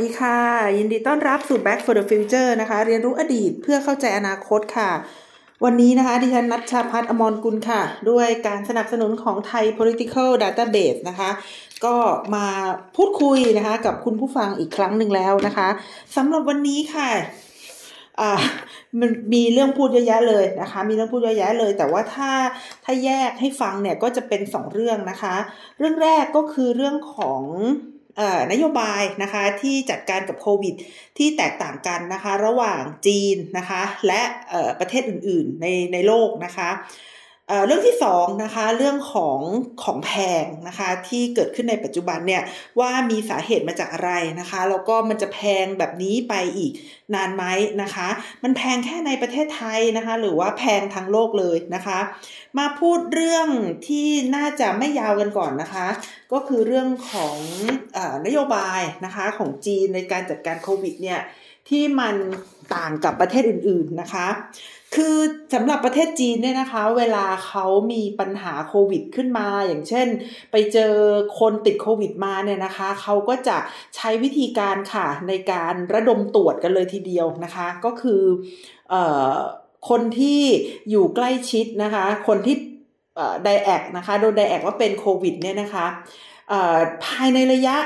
วัสดีค่ะ ยินดีต้อนรับสู่ Back for the Future นะคะ เรียนรู้อดีตเพื่อเข้าใจอนาคตค่ะ วันนี้นะคะ ดิฉันนัชชาพัฒน์อมรกุลค่ะ ด้วยการสนับสนุนของไทย political database นะคะ ก็มาพูดคุยนะคะ กับคุณผู้ฟังอีกครั้งหนึ่งแล้วนะคะสำหรับวันนี้ค่ะมันมีเรื่องพูดเยอะแยะเลยนะคะ มีเรื่องพูดเยอะแยะเลย แต่ว่าถ้าถ้าแยกให้ฟังเนี่ยก็จะเป็นสองเรื่องนะคะ เรื่องแรกก็คือเรื่องของ นโยบายนะคะที่จัดการกับโควิด ที่แตกต่างกันนะคะ ระหว่างจีนนะคะ และประเทศอื่นๆในในโลกนะคะ เรื่องที่สองนะคะเรื่องของของแพงนะคะที่เกิดขึ้นในปัจจุบันเนี่ยว่ามีสาเหตุมาจากอะไรนะคะแล้วก็มันจะแพงแบบนี้ไปอีกนานไหมนะคะ มันแพงแค่ในประเทศไทยนะคะ หรือว่าแพงทั้งโลกเลยนะคะ มาพูดเรื่องที่น่าจะไม่ยาวกันก่อนนะคะ ก็คือเรื่องของอนโยบายนะคะของจีนในการจัดการโควิดเนี่ย ที่มันต่างกับประเทศอื่นๆนะคะ คือสำหรับประเทศจีนเนี่ยนะคะ เวลาเขามีปัญหาโควิดขึ้นมา อย่างเช่น ไปเจอคนติดโควิดมาเนี่ยนะคะ เขาก็จะใช้วิธีการค่ะในการระดมตรวจกันเลยทีเดียวนะคะ ก็คืออคนที่อยู่ใกล้ชิดนะคะ คนที่ไดแอกนะคะโดนไดแอกว่าเป็นโควิดเนี่ยนะคะภายในระยะ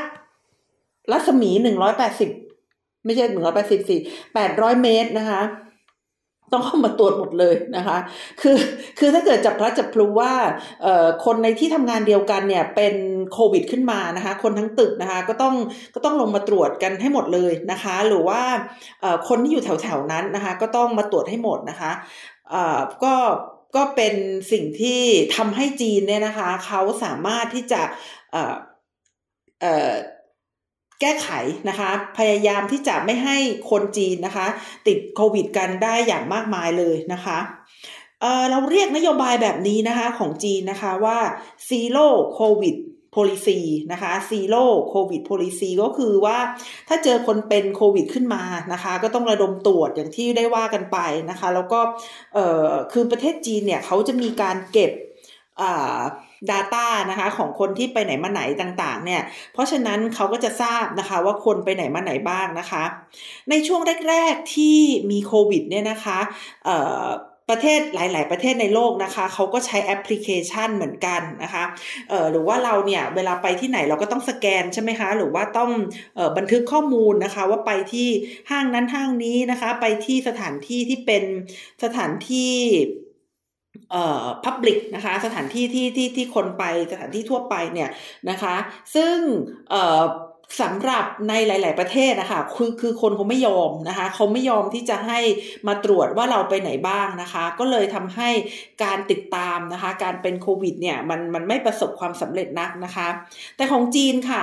รัศมี 180 ไม่ใช่หนึ่งร้อยแปดสิบสี่แปดร้อยเมตรนะคะ ต้องเข้ามาตรวจหมดเลยนะคะ คือคือถ้าเกิดจับพลัดจับพลูว่าคนในที่ทำงานเดียวกันเนี่ยเป็นโควิดขึ้นมานะคะ คนทั้งตึกนะคะก็ต้องก็ต้องลงมาตรวจกันให้หมดเลยนะคะ หรือว่าคนที่อยู่แถวๆนั้นนะคะ ก็ต้องมาตรวจให้หมดนะคะก็ก็เป็นสิ่งที่ทำให้จีนเนี่ยนะคะ เขาสามารถที่จะ แก้ไขนะคะ พยายามที่จะไม่ให้คนจีนนะคะ ติดโควิดกันได้อย่างมากมายเลยนะคะเเราเรียกนโยบายแบบนี้นะคะของจีนนะคะว่า zero covid policy นะคะ zero covid policy ก็คือว่าถ้าเจอคนเป็นโควิดขึ้นมานะคะ ก็ต้องระดมตรวจอย่างที่ได้ว่ากันไปนะคะ แล้วก็คือประเทศจีนเนี่ยเขาจะมีการเก็บ Data นะคะของคนที่ไปไหนมาไหนต่างๆเนี่ยเพราะฉะนั้นเขาก็จะทราบนะคะว่าคนไปไหนมาไหนบ้างนะคะ ในช่วงแรก ๆที่มีโควิดเนี่ยนะคะประเทศหลาย ๆ ประเทศในโลกนะคะเขาก็ใช้แอปพลิเคชันเหมือนกันนะคะเออหรือว่าเราเนี่ยเวลาไปที่ไหนเราก็ต้องสแกนใช่ไหมคะหรือว่าต้องออบันทึกข้อมูลนะคะ ว่าไปที่ห้างนั้นห้างนี้นะคะ ไปที่สถานที่ที่เป็นสถานที่ เอ่อ public นะคะสถานที่ที่ที่ที่คนไปสถานที่ทั่วไปเนี่ยนะคะ ซึ่งเอ่อสำหรับในหลาย ๆ ประเทศนะคะคือคือคนเขาไม่ยอมนะคะเขาไม่ยอมที่จะให้มาตรวจว่าเราไปไหนบ้างนะคะ ก็เลยทำให้การติดตามนะคะ การเป็นโควิดเนี่ยมันมันไม่ประสบความสำเร็จนักนะคะ แต่ของจีนค่ะ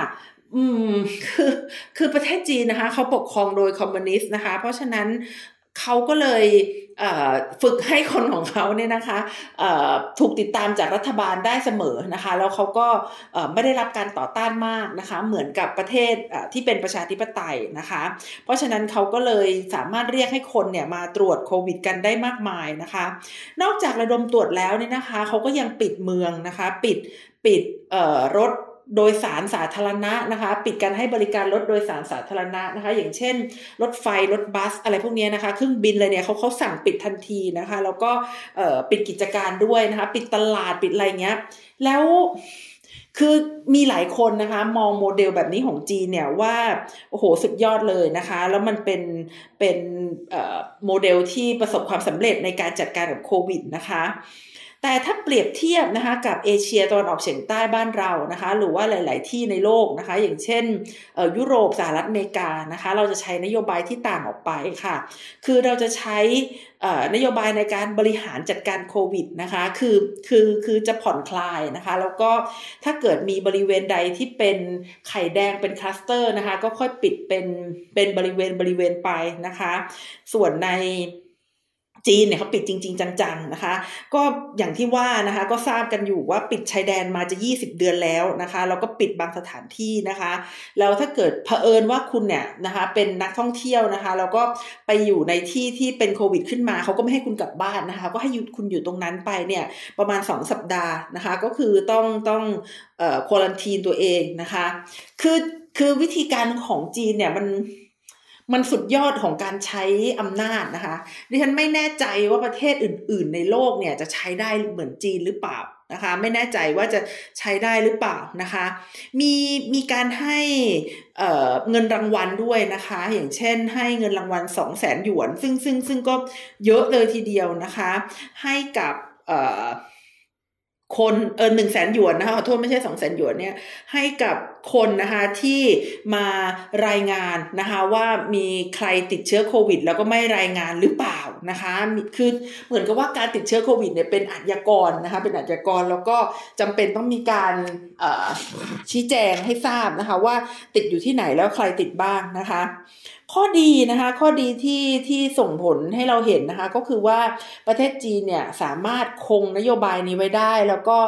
อืมคือคือประเทศจีนนะคะเขาปกครองโดยคอมมิวนิสต์นะคะ เพราะฉะนั้น เขาก็เลยฝึกให้คนของเขาเนี่ยนะคะถูกติดตามจากรัฐบาลได้เสมอนะคะแล้วเขาก็ไม่ได้รับการต่อต้านมากนะคะเหมือนกับประเทศที่เป็นประชาธิปไตยนะคะเพราะฉะนั้นเขาก็เลยสามารถเรียกให้คนเนี่ยมาตรวจโควิด กันได้มากมายนะคะนอกจากระดมตรวจแล้วเนี่ยนะคะเขาก็ยังปิดเมืองนะคะปิดปิดรถ โดยสารสาธารณะนะคะ ปิดการให้บริการรถโดยสารสาธารณะนะคะ อย่างเช่น รถไฟรถบัส อะไรพวกนี้นะคะเครื่องบินเลยเนี่ยเขาเขาสั่งปิดทันทีนะคะ แล้วก็ปิดกิจการด้วยนะคะ ปิดตลาดปิดอะไรเงี้ย แล้วคือมีหลายคนนะคะ มองโมเดลแบบนี้ของจีนเนี่ยว่าโอ้โหสุดยอดเลยนะคะ แล้วมันเป็นเป็นโมเดลที่ประสบความสำเร็จในการจัดการกับโควิดนะคะ แต่ถ้าเปรียบเทียบนะคะกับเอเชียตะวันออกเฉียงใต้บ้านเรานะคะ หรือว่าหลาย ๆ ที่ในโลกนะคะ อย่างเช่นยุโรปสหรัฐอเมริกานะคะ เราจะใช้นโยบายที่ต่างออกไปค่ะ คือเราจะใช้นโยบายในการบริหารจัดการโควิดนะคะคือคือคือจะผ่อนคลายนะคะ แล้วก็ถ้าเกิดมีบริเวณใดที่เป็นไข่แดงเป็นคลัสเตอร์นะคะ ก็ค่อยปิดเป็นเป็นบริเวณบริเวณไปนะคะ ส่วนใน จีนเนี่ยเขาปิดจริง ๆ จังๆนะคะ ก็อย่างที่ว่านะคะก็ทราบกันอยู่ว่าปิดชายแดนมาจะ 20 เดือนแล้วนะคะแล้วก็ปิดบางสถานที่นะคะแล้วถ้าเกิดเผอิญว่าคุณเนี่ยนะคะเป็นนักท่องเที่ยวนะคะแล้วก็ไปอยู่ในที่ที่เป็นโควิด ขึ้นมาเขาก็ไม่ให้คุณกลับบ้านนะคะ ก็ให้หยุดคุณอยู่ตรงนั้นไปเนี่ยประมาณ 2 สัปดาห์นะคะ ก็คือต้องต้องเอ่อควอลันทีนตัวเองนะคะ คือคือวิธีการของจีนเนี่ยมัน มันสุดยอดของการใช้อำนาจนะคะ ดิฉันไม่แน่ใจว่าประเทศอื่น ๆ ในโลกเนี่ยจะใช้ได้เหมือนจีนหรือเปล่านะคะ ไม่แน่ใจว่าจะใช้ได้หรือเปล่านะคะ มีมีการให้เเงินรางวัลด้วยนะคะ อย่างเช่น ให้เงินรางวัล 2 0 0แสนหยวน ซึ่งซึ่งซึ่งก็เยอะเลยทีเดียวนะคะ ให้กับคนเออหนึ่งแสนหยวนนะคะขอโทษไม่ใช่สองแสนหยวนเนี่ยให้กับ คนนะคะที่มารายงานนะคะว่ามีใครติดเชื้อโควิด แล้วก็ไม่รายงานหรือเปล่านะคะคือเหมือนกับว่าการติดเชื้อโควิดเนี่ยเป็นอาชญากรนะคะเป็นอาชญากรแล้วก็จำเป็นต้องมีการชี้แจงให้ทราบนะคะว่าติดอยู่ที่ไหนแล้วใครติดบ้างนะคะ ข้อดีนะคะข้อดีที่ที่ส่งผลให้เราเห็นนะคะก็คือว่าประเทศจีนเนี่ยสามารถคงนโยบายนี้ไว้ได้ แล้วก็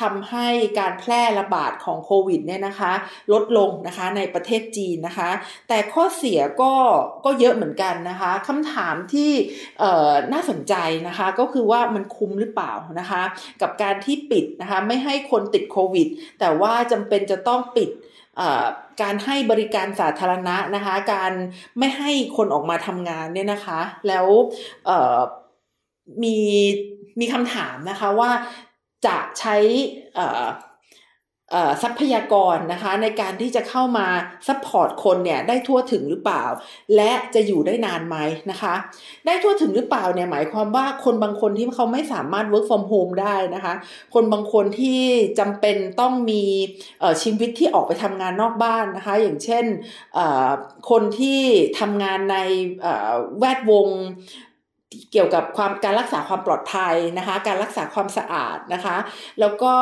ทำให้การแพร่ระบาดของโควิดเนี่ยนะคะลดลงนะคะในประเทศจีนนะคะ แต่ข้อเสียก็ก็เยอะเหมือนกันนะคะคำถามที่น่าสนใจนะคะก็คือว่ามันคุ้มหรือเปล่านะคะ กับการที่ปิดนะคะไม่ให้คนติดโควิด แต่ว่าจำเป็นจะต้องปิดการให้บริการสาธารณะนะคะ การไม่ให้คนออกมาทำงานเนี่ยนะคะ แล้วมีมีคำถามนะคะว่าจะใช้ ทรัพยากรนะคะในการที่จะเข้ามา support คนเนี่ยได้ทั่วถึงหรือเปล่า และจะอยู่ได้นานไหมนะคะ ได้ทั่วถึงหรือเปล่าเนี่ยหมายความว่าคนบางคนที่เขาไม่สามารถ work from home ได้นะคะ คนบางคนที่จำเป็นต้องมีชีวิตที่ออกไปทำงานนอกบ้านนะคะ อย่างเช่นคนที่ทำงานในแวดวง เกี่ยวกับความการรักษาความปลอดภัยนะคะ การรักษาความสะอาดนะคะ แล้วก็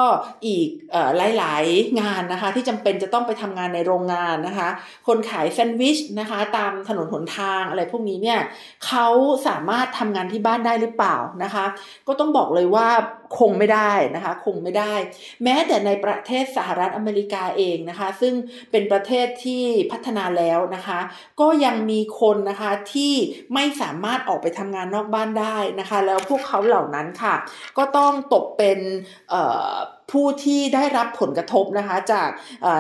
อีกหลาย ๆ งานนะคะ ที่จำเป็นจะต้องไปทำงานในโรงงานนะคะ คนขายแซนด์วิชนะคะ ตามถนนหนทางอะไรพวกนี้เนี่ยเขาสามารถทำงานที่บ้านได้หรือเปล่านะคะ ก็ต้องบอกเลยว่า คงไม่ได้นะคะคงไม่ได้ แม้แต่ในประเทศสหรัฐอเมริกาเองนะคะ ซึ่งเป็นประเทศที่พัฒนาแล้วนะคะ ก็ยังมีคนนะคะที่ไม่สามารถออกไปทำงานนอกบ้านได้นะคะ แล้วพวกเขาเหล่านั้นค่ะ ก็ต้องตกเป็นผู้ที่ได้รับผลกระทบนะคะจาก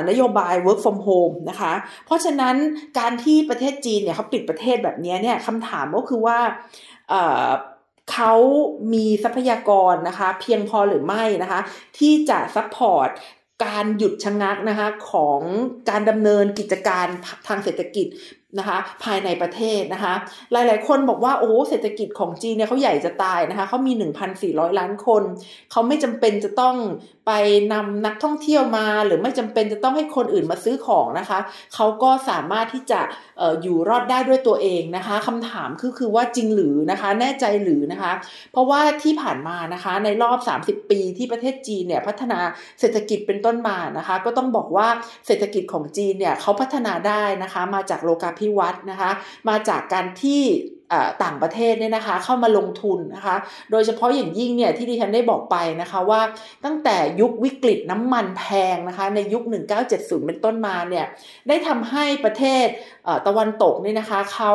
นโยบาย work from home นะคะ เพราะฉะนั้นการที่ประเทศจีนเนี่ยเขาปิดประเทศแบบนี้เนี่ยคำถามก็คือว่า เขามีทรัพยากรนะคะ เพียงพอหรือไม่นะคะ ที่จะ support การหยุดชะงักนะคะของการดำเนินกิจการทางเศรษฐกิจ นะคะภายในประเทศนะคะหลาย ๆ คนบอกว่าโอ้เศรษฐกิจของจีนเนี่ยเขาใหญ่จะตายนะคะเขามี 1,400 ล้านคน เขาไม่จำเป็นจะต้องไปนำนักท่องเที่ยวมา หรือไม่จำเป็นจะต้องให้คนอื่นมาซื้อของนะคะเขาก็สามารถที่จะอออยู่รอดได้ด้วยตัวเองนะคะคำถามคือคือว่าจริงหรือนะคะแน่ใจหรือนะคะ เพราะว่าที่ผ่านมานะคะในรอบ 30 ปีที่ประเทศจีนเนี่ยพัฒนาเศรษฐกิจเป็นต้นมานะคะ ก็ต้องบอกว่าเศรษฐกิจของจีนเนี่ยเขาพัฒนาได้นะคะมาจากโลกาภิวัตน์นะคะ มาจากการที่ต่างประเทศเนี่ยนะคะเข้ามาลงทุนนะคะ โดยเฉพาะอย่างยิ่งเนี่ยที่ดิฉันได้บอกไปนะคะว่าตั้งแต่ยุควิกฤตน้ำมันแพงนะคะในยุค 1970 เป็นต้นมาเนี่ยได้ทำให้ประเทศตะวันตกนี่นะคะเขา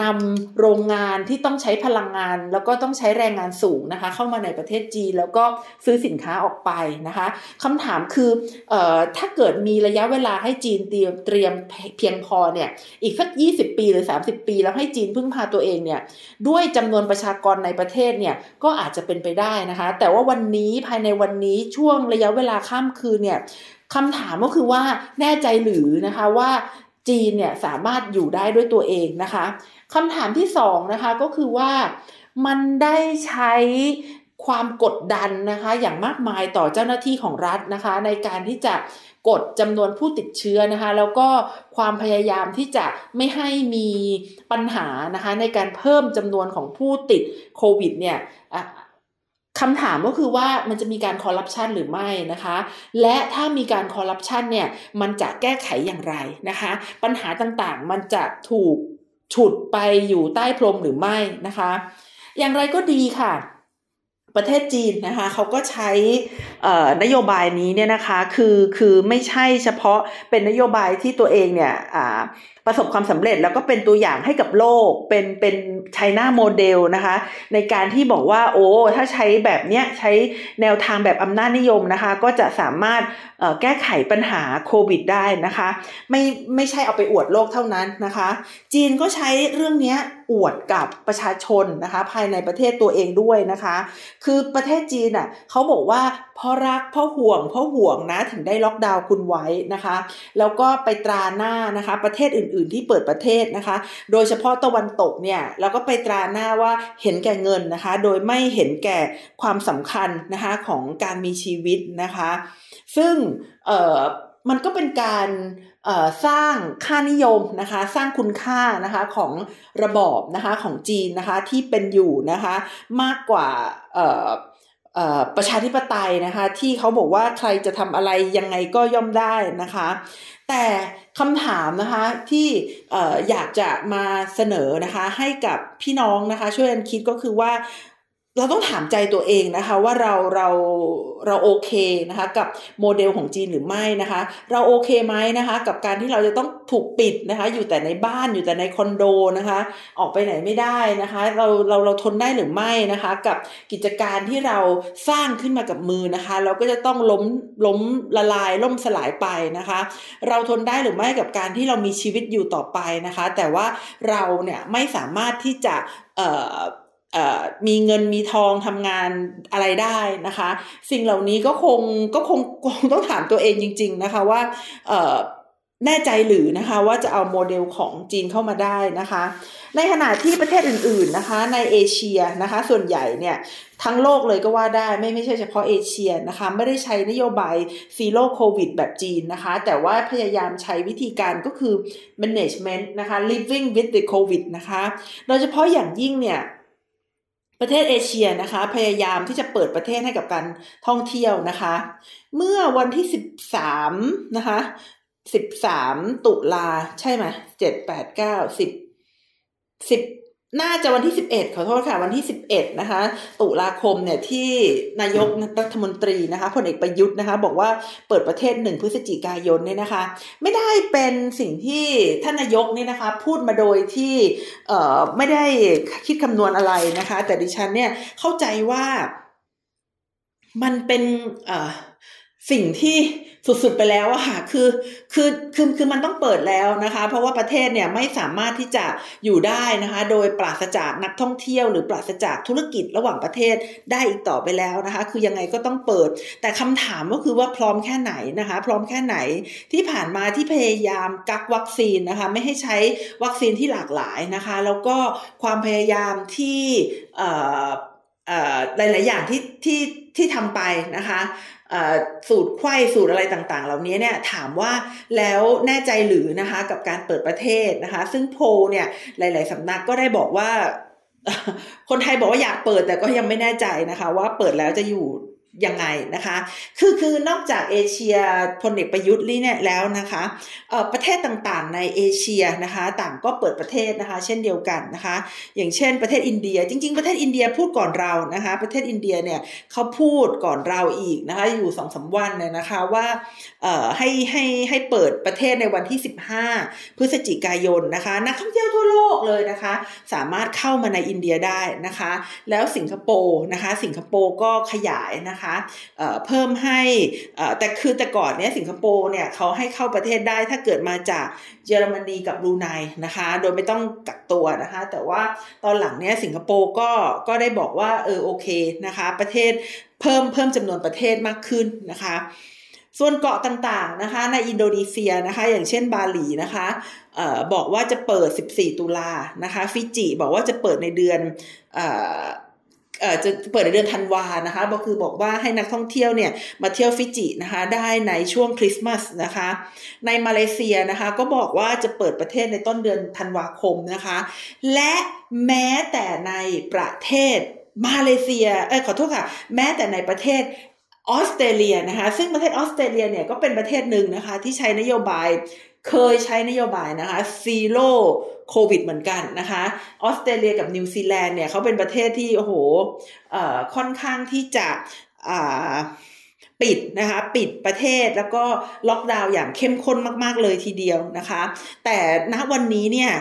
นำโรงงานที่ต้องใช้พลังงาน แล้วก็ต้องใช้แรงงานสูงนะคะ เข้ามาในประเทศจีนแล้วก็ซื้อสินค้าออกไปนะคะคำถามคืออถ้าเกิดมีระยะเวลาให้จีนเตรียมเตรียมเพียงพอเนี่ยอีกสัก 20 ปีหรือ 30 ปี แล้วให้จีนพึ่งพาตัวเองเนี่ยด้วยจำนวนประชากรในประเทศเนี่ยก็อาจจะเป็นไปได้นะคะ แต่ว่าวันนี้ภายในวันนี้ช่วงระยะเวลาข้ามคืนเนี่ยคำถามก็คือว่าแน่ใจหรือนะคะว่า จีนเนี่ยสามารถอยู่ได้ด้วยตัวเองนะคะคำถามที่สองนะคะก็คือว่ามันได้ใช้ความกดดันนะคะ อย่างมากมายต่อเจ้าหน้าที่ของรัฐนะคะ ในการที่จะกดจำนวนผู้ติดเชื้อนะคะ แล้วก็ความพยายามที่จะไม่ให้มีปัญหานะคะ ในการเพิ่มจำนวนของผู้ติดโควิดเนี่ย คำถามก็คือว่ามันจะมีการคอร์รัปชันหรือไม่นะคะ และถ้ามีการคอร์รัปชันเนี่ยมันจะแก้ไขอย่างไรนะคะ ปัญหาต่างๆมันจะถูกฉุดไปอยู่ใต้พรมหรือไม่นะคะ อย่างไรก็ดีค่ะ ประเทศจีนนะคะเขาก็ใช้นโยบายนี้เนี่ยนะคะคือคือไม่ใช่เฉพาะเป็นนโยบายที่ตัวเองเนี่ยประสบความสำเร็จแล้วก็เป็นตัวอย่างให้กับโลก เป็นเป็นไชน่าโมเดลนะคะ ในการที่บอกว่าโอ้ถ้าใช้แบบเนี้ยใช้แนวทางแบบอำนาจนิยมนะคะ ก็จะสามารถแก้ไขปัญหาโควิดได้นะคะ ไม่ไม่ใช่เอาไปอวดโลกเท่านั้นนะคะ จีนก็ใช้เรื่องนี้อวดกับประชาชนนะคะ ภายในประเทศตัวเองด้วยนะคะ คือประเทศจีนอะเขาบอกว่าเพราะรักเพราะห่วงเพราะห่วงนะถึงได้ล็อกดาวน์คุณไว้นะคะ แล้วก็ไปตราหน้านะคะ ประเทศอื่น ๆ ที่เปิดประเทศนะคะ โดยเฉพาะตะวันตกเนี่ยแล้วก็ไปตราหน้าว่าเห็นแก่เงินนะคะ โดยไม่เห็นแก่ความสำคัญนะคะของการมีชีวิตนะคะ ซึ่งเอ่อมันก็เป็นการสร้างค่านิยมนะคะ สร้างคุณค่านะคะของระบอบนะคะของจีนนะคะที่เป็นอยู่นะคะ มากกว่า ประชาธิปไตยนะคะ ที่เขาบอกว่าใครจะทำอะไรยังไงก็ย่อมได้นะคะ แต่คำถามนะคะที่อยากจะมาเสนอนะคะ ให้กับพี่น้องนะคะ ช่วยกันคิดก็คือว่า เราต้องถามใจตัวเองนะคะว่าเราเราเราโอเคนะคะกับโมเดลของจีนหรือไม่นะคะ เราโอเคไหมนะคะกับการที่เราจะต้องถูกปิดนะคะอยู่แต่ในบ้านอยู่แต่ในคอนโดนะคะออกไปไหนไม่ได้นะคะเราเราเราทนได้หรือไม่นะคะกับกิจการที่เราสร้างขึ้นมากับมือนะคะ เราก็จะต้องล้มล้มละลายล่มสลายไปนะคะ เราทนได้หรือไม่กับการที่เรามีชีวิตอยู่ต่อไปนะคะ แต่ว่าเราเนี่ยไม่สามารถที่จะเอ่อ มีเงินมีทองทำงานอะไรได้นะคะ สิ่งเหล่านี้ก็คงก็คงคงต้องถามตัวเองจริง ๆนะคะว่าแน่ใจหรือนะคะว่าจะเอาโมเดลของจีนเข้ามาได้นะคะ ในขณะที่ประเทศอื่นๆนะคะในเอเชียนะคะส่วนใหญ่เนี่ยทั้งโลกเลยก็ว่าได้ไม่ไม่ใช่เฉพาะเอเชียนะคะไม่ได้ใช้นโยบายซีโร่โควิดแบบจีนนะคะ แต่ว่าพยายามใช้วิธีการก็คือ management นะคะ living with the covid นะคะ โดยเฉพาะอย่างยิ่งเนี่ย ประเทศเอเชียนะคะ พยายามที่จะเปิดประเทศให้กับการท่องเที่ยวนะคะ เมื่อวันที่สิบสามนะคะสิบสามตุลาใช่ไหมเจ็ดแปดเก้าสิบสิบ น่าจะวันที่สิบเอ็ดขอโทษค่ะ วันที่สิบเอ็ดนะคะ ตุลาคมเนี่ยที่นายกรัฐมนตรีนะคะพลเอกประยุทธ์นะคะ บอกว่าเปิดประเทศหนึ่งพฤศจิกายนเนี่ยนะคะ ไม่ได้เป็นสิ่งที่ท่านนายกเนี่ยนะคะ พูดมาโดยที่เอ่อไม่ได้คิดคำนวณอะไรนะคะ แต่ดิฉันเนี่ยเข้าใจว่ามันเป็นเอ่อสิ่งที่ สุดๆไปแล้วอะค่ะคือคือคือคือมันต้องเปิดแล้วนะคะ เพราะว่าประเทศเนี่ยไม่สามารถที่จะอยู่ได้นะคะ โดยปราศจากนักท่องเที่ยว หรือปราศจากธุรกิจระหว่างประเทศได้อีกต่อไปแล้วนะคะ คือยังไงก็ต้องเปิด แต่คำถามก็คือว่าพร้อมแค่ไหนนะคะ พร้อมแค่ไหนที่ผ่านมาที่พยายามกักวัคซีนนะคะไม่ให้ใช้วัคซีนที่หลากหลายนะคะ แล้วก็ความพยายามที่หลายๆอย่างที่ที่ ที่ทำไปนะคะสูตรไข้สูตรอะไรต่างๆ เหล่านี้เนี่ยถามว่าแล้วแน่ใจหรือนะคะกับการเปิดประเทศนะคะ ซึ่งโพเนี่ยหลาย ๆสำนักก็ได้บอกว่าคนไทยบอกว่าอยากเปิดแต่ก็ยังไม่แน่ใจนะคะ ว่าเปิดแล้วจะอยู่ ยังไงนะคะ คือคือนอกจากเอเชียพลเอกประยุทธ์ลี่เนี่ยแล้วนะคะประเทศต่างๆในเอเชียนะคะต่างก็เปิดประเทศนะคะ เช่นเดียวกันนะคะ อย่างเช่นประเทศอินเดีย จริง ๆ ประเทศอินเดียพูดก่อนเรานะคะ ประเทศอินเดียเนี่ยเขาพูดก่อนเราอีกนะคะอยู่สองสาวันเนี่ยนะคะว่าให้ให้ให้เปิดประเทศในวันที่ 15 พฤศจิกายนนะคะนักท่องเที่ยวทั่วโลกเลยนะคะ สามารถเข้ามาในอินเดียได้นะคะ แล้วสิงคโปร์นะคะ สิงคโปร์ก็ขยายนะคะคะเพิ่มให้แต่คือแต่ก่อนเนี้ยสิงคโปร์เนี่ยเขาให้เข้าประเทศได้ถ้าเกิดมาจากเยอรมนีกับบรูไนนะคะ โดยไม่ต้องกักตัวนะคะ แต่ว่าตอนหลังเนี้ยสิงคโปร์ก็ก็ได้บอกว่าเออโอเคนะคะ ประเทศเพิ่มเพิ่มจำนวนประเทศมากขึ้นนะคะส่วนเกาะต่างๆนะคะในอินโดนีเซียนะคะอย่างเช่นบาหลีนะคะออบอกว่าจะเปิด 14 ตุลานะคะฟิจิบอกว่าจะเปิดในเดือน จะเปิดในเดือนธันวานะคะก็คือบอกว่าให้นักท่องเที่ยวเนี่ยมาเที่ยวฟิจินะคะได้ในช่วงคริสต์มาสนะคะในมาเลเซียนะคะก็บอกว่าจะเปิดประเทศในต้นเดือนธันวาคมนะคะและแม้แต่ในประเทศมาเลเซียเออขอโทษค่ะ แม้แต่ในประเทศออสเตรเลียนะคะซึ่งประเทศออสเตรเลียเนี่ยก็เป็นประเทศหนึ่งนะคะที่ใช้นโยบายเคยใช้นโยบายนะคะ zero โควิดเหมือนกันนะคะออสเตรเลียกับนิวซีแลนด์เนี่ยเขาเป็นประเทศที่โอ้โหค่อนข้างที่จะปิดนะคะปิดประเทศแล้วก็ล็อกดาวน์อย่างเข้มข้นมาก ๆ เลยทีเดียวนะคะ แต่ณวันนี้เนี่ย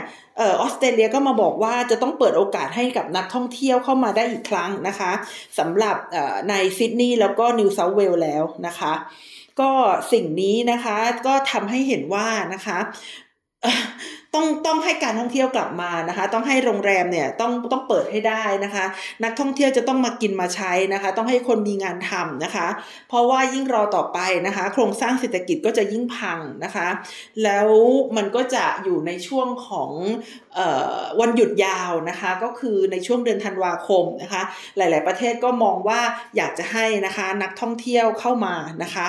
ออสเตรเลียก็มาบอกว่าจะต้องเปิดโอกาสให้กับนักท่องเที่ยวเข้ามาได้อีกครั้งนะคะสำหรับในซิดนีย์แล้วก็นิวเซาท์เวลแล้วนะคะ ก็สิ่งนี้นะคะก็ทำให้เห็นว่านะคะ ต้องต้องให้การท่องเที่ยวกลับมานะคะ ต้องให้โรงแรมเนี่ยต้องต้องเปิดให้ได้นะคะ นักท่องเที่ยวจะต้องมากินมาใช้นะคะ ต้องให้คนมีงานทำนะคะ เพราะว่ายิ่งรอต่อไปนะคะ โครงสร้างเศรษฐกิจก็จะยิ่งพังนะคะ แล้วมันก็จะอยู่ในช่วงของวันหยุดยาวนะคะ ก็คือในช่วงเดือนธันวาคมนะคะ หลาย ๆ ประเทศก็มองว่าอยากจะให้นะคะนักท่องเที่ยวเข้ามานะคะ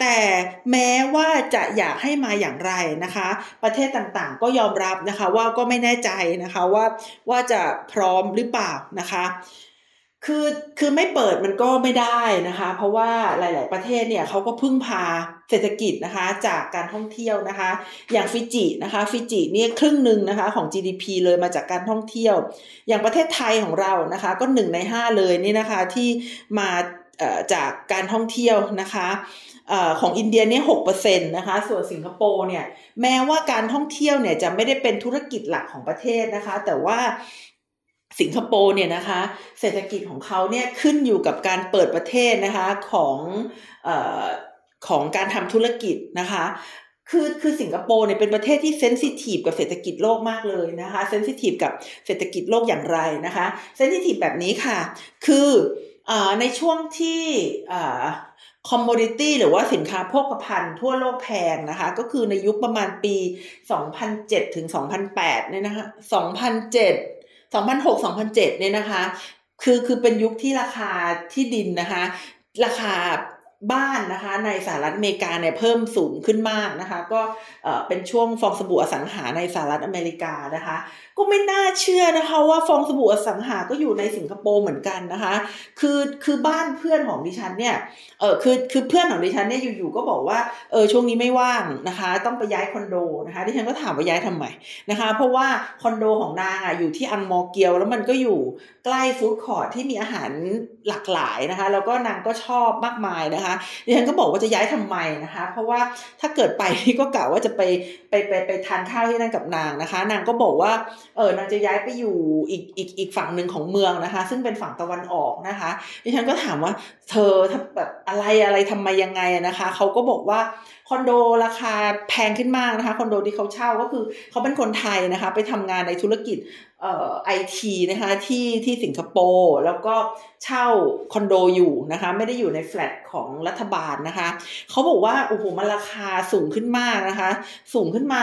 แต่แม้ว่าจะอยากให้มาอย่างไรนะคะ ประเทศต่างๆ ก็ยอมอมรับนะคะ ว่าก็ไม่แน่ใจนะคะว่าว่าจะพร้อมหรือเปล่านะคะคือคือไม่เปิดมันก็ไม่ได้นะคะ เพราะว่าหลาย ๆ ประเทศเนี่ยเขาก็พึ่งพาเศรษฐกิจนะคะจากการท่องเที่ยวนะคะ อย่างฟิจินะคะ ฟิจิเนี่ยครึ่งหนึ่งนะคะของ GDP เลยมาจากการท่องเที่ยว อย่างประเทศไทยของเรานะคะ ก็หนึ่งในห้าเลยนี่นะคะที่มา จากการท่องเที่ยวนะคะของอินเดียเนี่ยหกเปอร์เซ็นต์นะคะ ส่วนสิงคโปร์เนี่ยแม้ว่าการท่องเที่ยวเนี่ยจะไม่ได้เป็นธุรกิจหลักของประเทศนะคะ แต่ว่าสิงคโปร์เนี่ยนะคะเศรษฐกิจของเขาเนี่ยขึ้นอยู่กับการเปิดประเทศนะคะของอของการทำธุรกิจนะคะคือคือสิงคโปร์เนี่ยเป็นประเทศที่เซนซิทีฟกับเศรษฐกิจโลกมากเลยนะคะเซนซิทีฟกับเศรษฐกิจโลกอย่างไรนะคะ sensitive แบบนี้ค่ะ คือ ในช่วงที่ commodity หรือว่าสินค้าโภคภัณฑ์ทั่วโลกแพงนะคะ ก็คือในยุคประมาณปี 2007 ถึง 2008 เนี่ยนะคะ 2007 2006 2007 เนี่ยนะคะ คือคือเป็นยุคที่ราคาที่ดินนะคะ ราคาบ้านนะคะในสหรัฐอเมริกาเนี่ยเพิ่มสูงขึ้นมากนะคะ ก็เป็นช่วงฟองสบู่อสังหาในสหรัฐอเมริกานะคะก็ไม่น่าเชื่อนะคะว่าฟองสบู่อสังหาก็อยู่ในสิงคโปร์เหมือนกันนะคะ คือคือบ้านเพื่อนของดิฉันเนี่ยเออคือคือเพื่อนของดิฉันเนี่ยอยู่ๆก็บอกว่าเออช่วงนี้ไม่ว่างนะคะ ต้องไปย้ายคอนโดนะคะ ดิฉันก็ถามว่าย้ายทำไมนะคะ เพราะว่าคอนโดของนางอะอยู่ที่อังมอเกียว แล้วมันก็อยู่ใกล้ฟู้ดคอร์ทที่มีอาหารหลากหลายนะคะ แล้วก็นางก็ชอบมากมายนะคะ ดิฉันก็บอกว่าจะย้ายทำไมนะคะ เพราะว่าถ้าเกิดไปก็กะว่าจะไปไปไปไปทานข้าวที่นั่นกับนางนะคะ นางก็บอกว่าเออนางจะย้ายไปอยู่อีกอีกอีกฝั่งหนึ่งของเมืองนะคะ ซึ่งเป็นฝั่งตะวันออกนะคะดิฉันก็ถามว่าเธอถ้าแบบอะไรอะไรทำไมยังไงนะคะเขาก็บอกว่าคอนโดราคาแพงขึ้นมากนะคะคอนโดที่เขาเช่าก็คือเขาเป็นคนไทยนะคะ ไปทำงานในธุรกิจเอ่อไอทีนะคะที่ที่สิงคโปร์แล้วก็เช่าคอนโดอยู่นะคะ ไม่ได้อยู่ในแฟลตของรัฐบาลนะคะเขาบอกว่าโอ้โหมันราคาสูงขึ้นมากนะคะ สูงขึ้นมา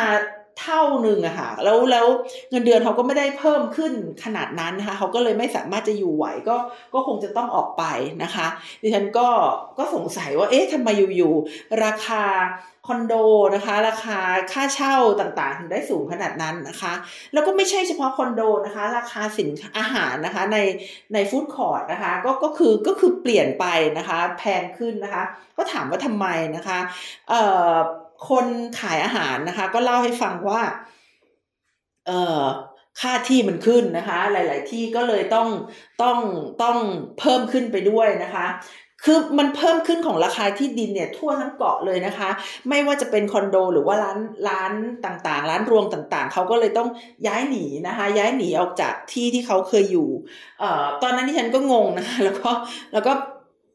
เท่าหนึ่งอะค่ะแล้วแล้วเงินเดือนเขาก็ไม่ได้เพิ่มขึ้นขนาดนั้นนะคะเขาก็เลยไม่สามารถจะอยู่ไหวก็ก็คงจะต้องออกไปนะคะ ดิฉันก็ก็สงสัยว่าเอ๊ะทำไมอยู่ๆราคาคอนโดนะคะ ราคาค่าเช่าต่างๆ ถึงได้สูงขนาดนั้นนะคะ แล้วก็ไม่ใช่เฉพาะคอนโดนะคะ ราคาสินอาหารนะคะในในฟู้ดคอร์ทนะคะก็ก็คือก็คือเปลี่ยนไปนะคะ แพงขึ้นนะคะ ก็ถามว่าทำไมนะคะเอ่อ คนขายอาหารนะคะ ก็เล่าให้ฟังว่า เอ่อค่าที่มันขึ้นนะคะ หลาย ๆ ที่ก็เลยต้องต้องต้องเพิ่มขึ้นไปด้วยนะคะคือมันเพิ่มขึ้นของราคาที่ดินเนี่ยทั่วทั้งเกาะเลยนะคะ ไม่ว่าจะเป็นคอนโดหรือว่าร้านร้านต่างๆ ร้านรวงต่างๆ เขาก็เลยต้องย้ายหนีนะคะ ย้ายหนีออกจากที่ที่เขาเคยอยู่เอ่อตอนนั้นดิฉันก็งงนะคะแล้วก็แล้วก็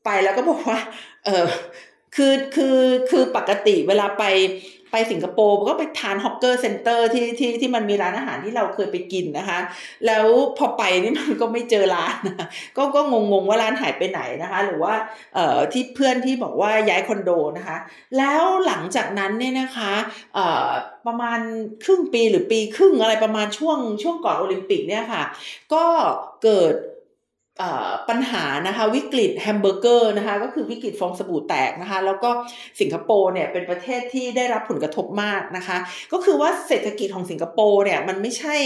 ไปแล้วก็บอกว่า เออ คือคือคือปกติเวลาไปไปสิงคโปร์ก็ไปทาน hawker center ที่ที่ที่มันมีร้านอาหารที่เราเคยไปกินนะคะ แล้วพอไปนี่มันก็ไม่เจอร้านนะก็ก็งงว่าร้านหายไปไหนนะคะ หรือว่าเอ่อที่เพื่อนที่บอกว่าย้ายคอนโดนะคะ แล้วหลังจากนั้นเนี่ยนะคะเอ่อประมาณครึ่งปีหรือปีครึ่งอะไรประมาณช่วงช่วงก่อนโอลิมปิกเนี่ยค่ะ ก็เกิด ปัญหานะคะวิกฤตแฮมเบอร์เกอร์นะคะก็คือวิกฤตฟองสบู่แตกนะคะแล้วก็สิงคโปร์เนี่ยเป็นประเทศที่ได้รับผลกระทบมากนะคะ ก็คือว่าเศรษฐกิจของสิงคโปร์เนี่ยมันไม่ใช่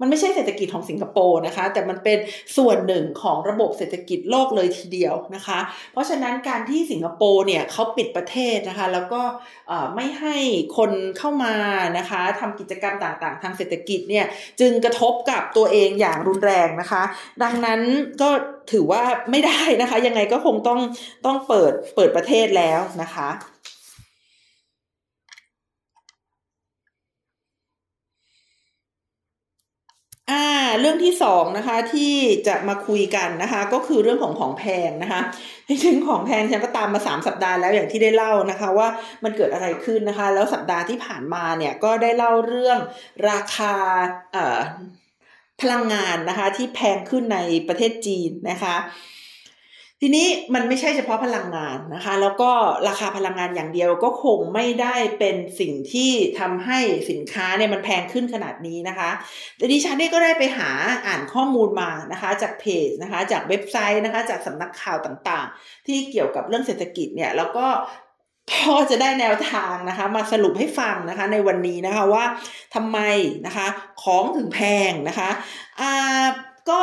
มันไม่ใช่เศรษฐกิจของสิงคโปร์นะคะ แต่มันเป็นส่วนหนึ่งของระบบเศรษฐกิจโลกเลยทีเดียวนะคะ เพราะฉะนั้นการที่สิงคโปร์เนี่ยเขาปิดประเทศนะคะ แล้วก็ไม่ให้คนเข้ามานะคะทำกิจกรรมต่างๆ ทางเศรษฐกิจเนี่ยจึงกระทบกับตัวเองอย่างรุนแรงนะคะ ดังนั้นก็ถือว่าไม่ได้นะคะ ยังไงก็คงต้องต้องเปิดเปิดประเทศแล้วนะคะอ่าเรื่องที่สองนะคะที่จะมาคุยกันนะคะ ก็คือเรื่องของของแพงนะคะจริงของแพงฉันก็ตามมาสามสัปดาห์แล้วอย่างที่ได้เล่านะคะ ว่ามันเกิดอะไรขึ้นนะคะ แล้วสัปดาห์ที่ผ่านมาเนี่ยก็ได้เล่าเรื่องราคาเอ่อ พลังงานนะคะ ที่แพงขึ้นในประเทศจีนนะคะ ทีนี้มันไม่ใช่เฉพาะพลังงานนะคะ แล้วก็ราคาพลังงานอย่างเดียวก็คงไม่ได้เป็นสิ่งที่ทำให้สินค้าเนี่ยมันแพงขึ้นขนาดนี้นะคะแต่ดิฉันเนี่ยก็ได้ไปหาอ่านข้อมูลมานะคะ จากเพจนะคะ จากเว็บไซต์นะคะ จากสำนักข่าวต่างๆ ที่เกี่ยวกับเรื่องเศรษฐกิจเนี่ยแล้วก็ พอจะได้แนวทางนะคะ มาสรุปให้ฟังนะคะ ในวันนี้นะคะว่าทำไมนะคะ ของถึงแพงนะคะอ่าก็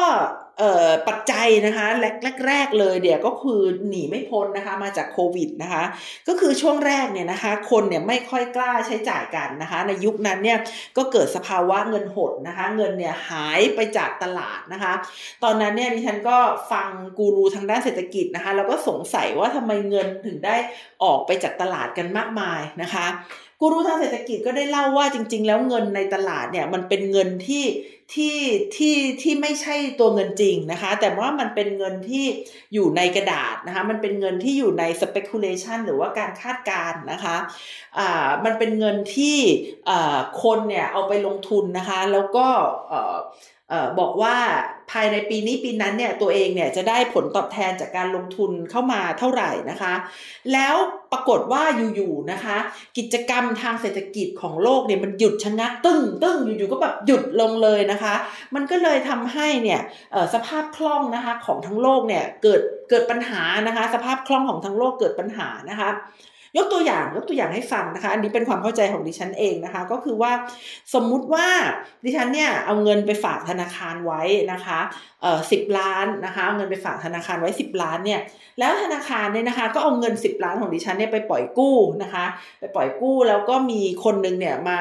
ปัจจัยนะคะแรกแรกเลยเดี๋ยวก็คือหนีไม่พ้นนะคะมาจากโควิดนะคะก็คือช่วงแรกเนี่ยนะคะคนเนี่ยไม่ค่อยกล้าใช้จ่ายกันนะคะในยุคนั้นเนี่ยก็เกิดสภาวะเงินหดนะคะเงินเนี่ยหายไปจากตลาดนะคะตอนนั้นเนี่ยดิฉันก็ฟังกูรูทางด้านเศรษฐกิจนะคะแล้วก็สงสัยว่าทำไมเงินถึงได้ออกไปจากตลาดกันมากมายนะคะ กูรูทางเศรษฐกิจก็ได้เล่าว่าจริง ๆ แล้วเงินในตลาดเนี่ยมันเป็นเงินที่ที่ที่ที่ไม่ใช่ตัวเงินจริงนะคะ แต่ว่ามันเป็นเงินที่อยู่ในกระดาษนะคะ มันเป็นเงินที่อยู่ใน speculation หรือว่าการคาดการณ์นะคะอ่ามันเป็นเงินที่อ่าคนเนี่ยเอาไปลงทุนนะคะ แล้วก็ บอกว่าภายในปีนี้ปีนั้นเนี่ยตัวเองเนี่ยจะได้ผลตอบแทนจากการลงทุนเข้ามาเท่าไหร่นะคะ แล้วปรากฏว่าอยู่ๆนะคะ กิจกรรมทางเศรษฐกิจของโลกเนี่ยมันหยุดชะงักตึ้งตึ้งอยู่ๆก็แบบหยุดลงเลยนะคะ มันก็เลยทำให้เนี่ยสภาพคล่องนะคะของทั้งโลกเนี่ยเกิดเกิดปัญหานะคะ สภาพคล่องของทั้งโลกเกิดปัญหานะคะ ยกตัวอย่างยกตัวอย่างให้ฟังนะคะ อันนี้เป็นความเข้าใจของดิฉันเองนะคะ ก็คือว่าสมมุติว่าดิฉันเนี่ยเอาเงินไปฝากธนาคารไว้นะคะเอ่อสิบล้านนะคะเอาเงินไปฝากธนาคารไว้สิบล้านเนี่ยแล้วธนาคารเนี่ยนะคะ ก็เอาเงินสิบล้านของดิฉันเนี่ยไปปล่อยกู้นะคะ ไปปล่อยกู้แล้วก็มีคนนึงเนี่ยมา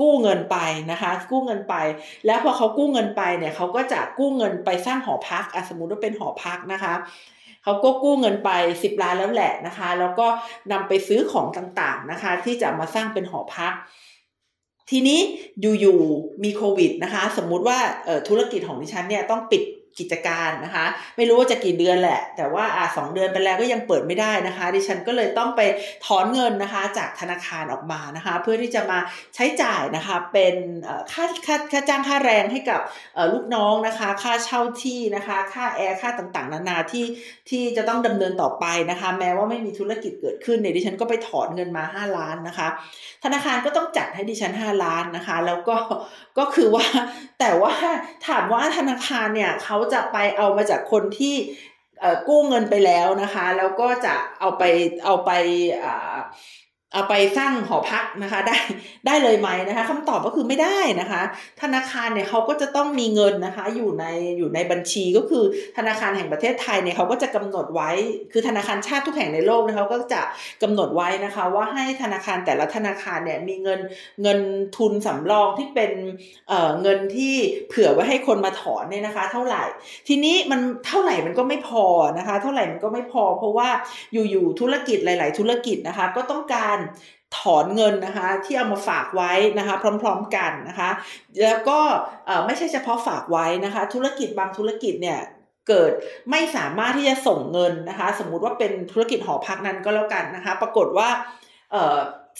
กู้เงินไปนะคะ กู้เงินไป แล้วพอเขากู้เงินไปเนี่ยเขาก็จะกู้เงินไปสร้างหอพักอสมมติว่าเป็นหอพักนะคะ เขาก็กู้เงินไป 10 ล้านแล้วแหละนะคะ แล้วก็นำไปซื้อของต่างๆนะคะ ที่จะมาสร้างเป็นหอพักทีนี้อยู่ๆมีโควิดนะคะ สมมุติว่าธุรกิจของดิฉันเนี่ยต้องปิด กิจการนะคะ ไม่รู้ว่าจะกี่เดือนแหละ แต่ว่าอ่าสองเดือนไปแล้วก็ยังเปิดไม่ได้นะคะ ดิฉันก็เลยต้องไปถอนเงินนะคะ จากธนาคารออกมานะคะ เพื่อที่จะมาใช้จ่ายนะคะ เป็นค่าค่าค่าจ้างค่าแรงให้กับลูกน้องนะคะ ค่าเช่าที่นะคะ ค่าแอร์ค่าต่างๆ นานาที่ที่จะต้องดำเนินต่อไปนะคะ แม้ว่าไม่มีธุรกิจเกิดขึ้นเนี่ยดิฉันก็ไปถอนเงินมา 5 ล้านนะคะ ธนาคารก็ต้องจัดให้ดิฉัน 5 ล้านนะคะ แล้วก็ก็คือว่าแต่ว่าถามว่าธนาคารเนี่ยเขาจะไปเอามาจากคนที่กู้เงินไปแล้วนะคะ แล้วก็จะเอาไปเอาไป เอาไปสร้างหอพักนะคะ ได้ได้เลยไหมนะคะคำตอบก็คือไม่ได้นะคะ ธนาคารเนี่ยเขาก็จะต้องมีเงินนะคะ อยู่ในอยู่ในบัญชีก็คือธนาคารแห่งประเทศไทยเนี่ยเขาก็จะกำหนดไว้ คือธนาคารชาติทุกแห่งในโลกนะคะก็จะกำหนดไว้นะคะ ว่าให้ธนาคารแต่ละธนาคารเนี่ยมีเงินเงินทุนสำรองที่เป็นเอ่อเงินที่เผื่อไว้ให้คนมาถอนเนี่ยนะคะ เท่าไหร่ ทีนี้มันเท่าไหร่มันก็ไม่พอนะคะ เท่าไหร่มันก็ไม่พอ เพราะว่าอยู่ๆธุรกิจหลาย ๆ ธุรกิจนะคะ ก็ต้องการถอนเงินนะคะที่เอามาฝากไว้นะคะพร้อมๆกันนะคะแล้วก็ไม่ใช่เฉพาะฝากไว้นะคะธุรกิจบางธุรกิจเนี่ยเกิดไม่สามารถที่จะส่งเงินนะคะ สมมุติว่าเป็นธุรกิจหอพักนั้นก็แล้วกันนะคะ ปรากฏว่า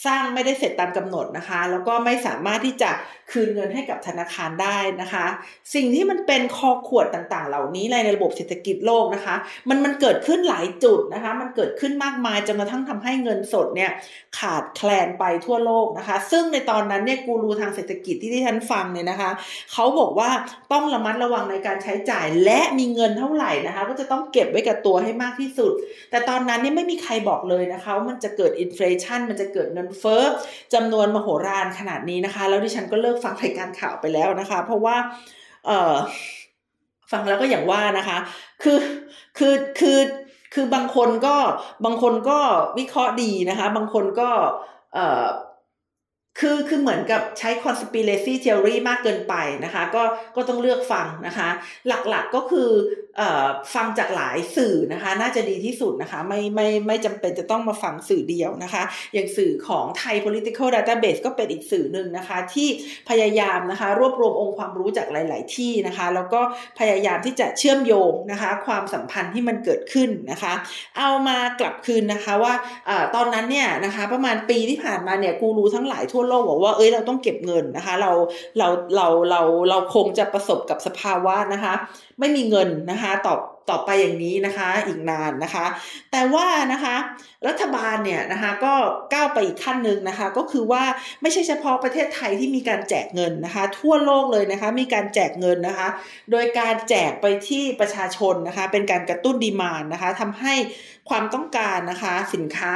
สร้างไม่ได้เสร็จตามกำหนดนะคะ แล้วก็ไม่สามารถที่จะคืนเงินให้กับธนาคารได้นะคะ สิ่งที่มันเป็นคอขวดต่างๆ เหล่านี้ในระบบเศรษฐกิจโลกนะคะ มันมันเกิดขึ้นหลายจุดนะคะ มันเกิดขึ้นมากมายจนกระทั่งทำให้เงินสดเนี่ยขาดแคลนไปทั่วโลกนะคะ ซึ่งในตอนนั้นเนี่ยกูรูทางเศรษฐกิจที่ที่ฉันฟังเนี่ยนะคะเขาบอกว่าต้องระมัดระวังในการใช้จ่ายและมีเงินเท่าไหร่นะคะ ก็จะต้องเก็บไว้กับตัวให้มากที่สุด แต่ตอนนั้นเนี่ยไม่มีใครบอกเลยนะคะว่ามันจะเกิดอินฟลชันมันจะเกิดเงินเฟ้อจำนวนมโหฬารขนาดนี้นะคะ แล้วดิฉันก็เลิกฟังรายการข่าวไปแล้วนะคะ เพราะว่า เออฟังแล้วก็อย่างว่านะคะ คือคือคือคือบางคนก็บางคนก็วิเคราะห์ดีนะคะ บางคนก็ เออ คือคือเหมือนกับใช้ conspiracy theory มากเกินไปนะคะ ก็ก็ต้องเลือกฟังนะคะ หลักๆก็คือฟังจากหลายสื่อนะคะ น่าจะดีที่สุดนะคะ ไม่ไม่ไม่จำเป็นจะต้องมาฟังสื่อเดียวนะคะ อย่างสื่อของไทย political database ก็เป็นอีกสื่อหนึ่งนะคะ ที่พยายามนะคะ รวบรวมองค์ความรู้จากหลาย ๆ ที่นะคะ แล้วก็พยายามที่จะเชื่อมโยงนะคะ ความสัมพันธ์ที่มันเกิดขึ้นนะคะ เอามากลับคืนนะคะว่าอตอนนั้นเนี่ยนะคะ ประมาณปีที่ผ่านมาเนี่ยกูรู้ทั้งหลายทั่วโลกบอกว่าเอ้ยเราต้องเก็บเงินนะคะ เราเราเราเราเราคงจะประสบกับสภาวะนะคะ ไม่มีเงินนะคะต่อต่อไปอย่างนี้นะคะอีกนานนะคะ แต่ว่านะคะรัฐบาลเนี่ยนะคะก็ก้าวไปอีกขั้นหนึ่งนะคะ ก็คือว่าไม่ใช่เฉพาะประเทศไทยที่มีการแจกเงินนะคะ ทั่วโลกเลยนะคะ มีการแจกเงินนะคะ โดยการแจกไปที่ประชาชนนะคะ เป็นการกระตุ้นดีมานนะคะทำให้ความต้องการนะคะสินค้า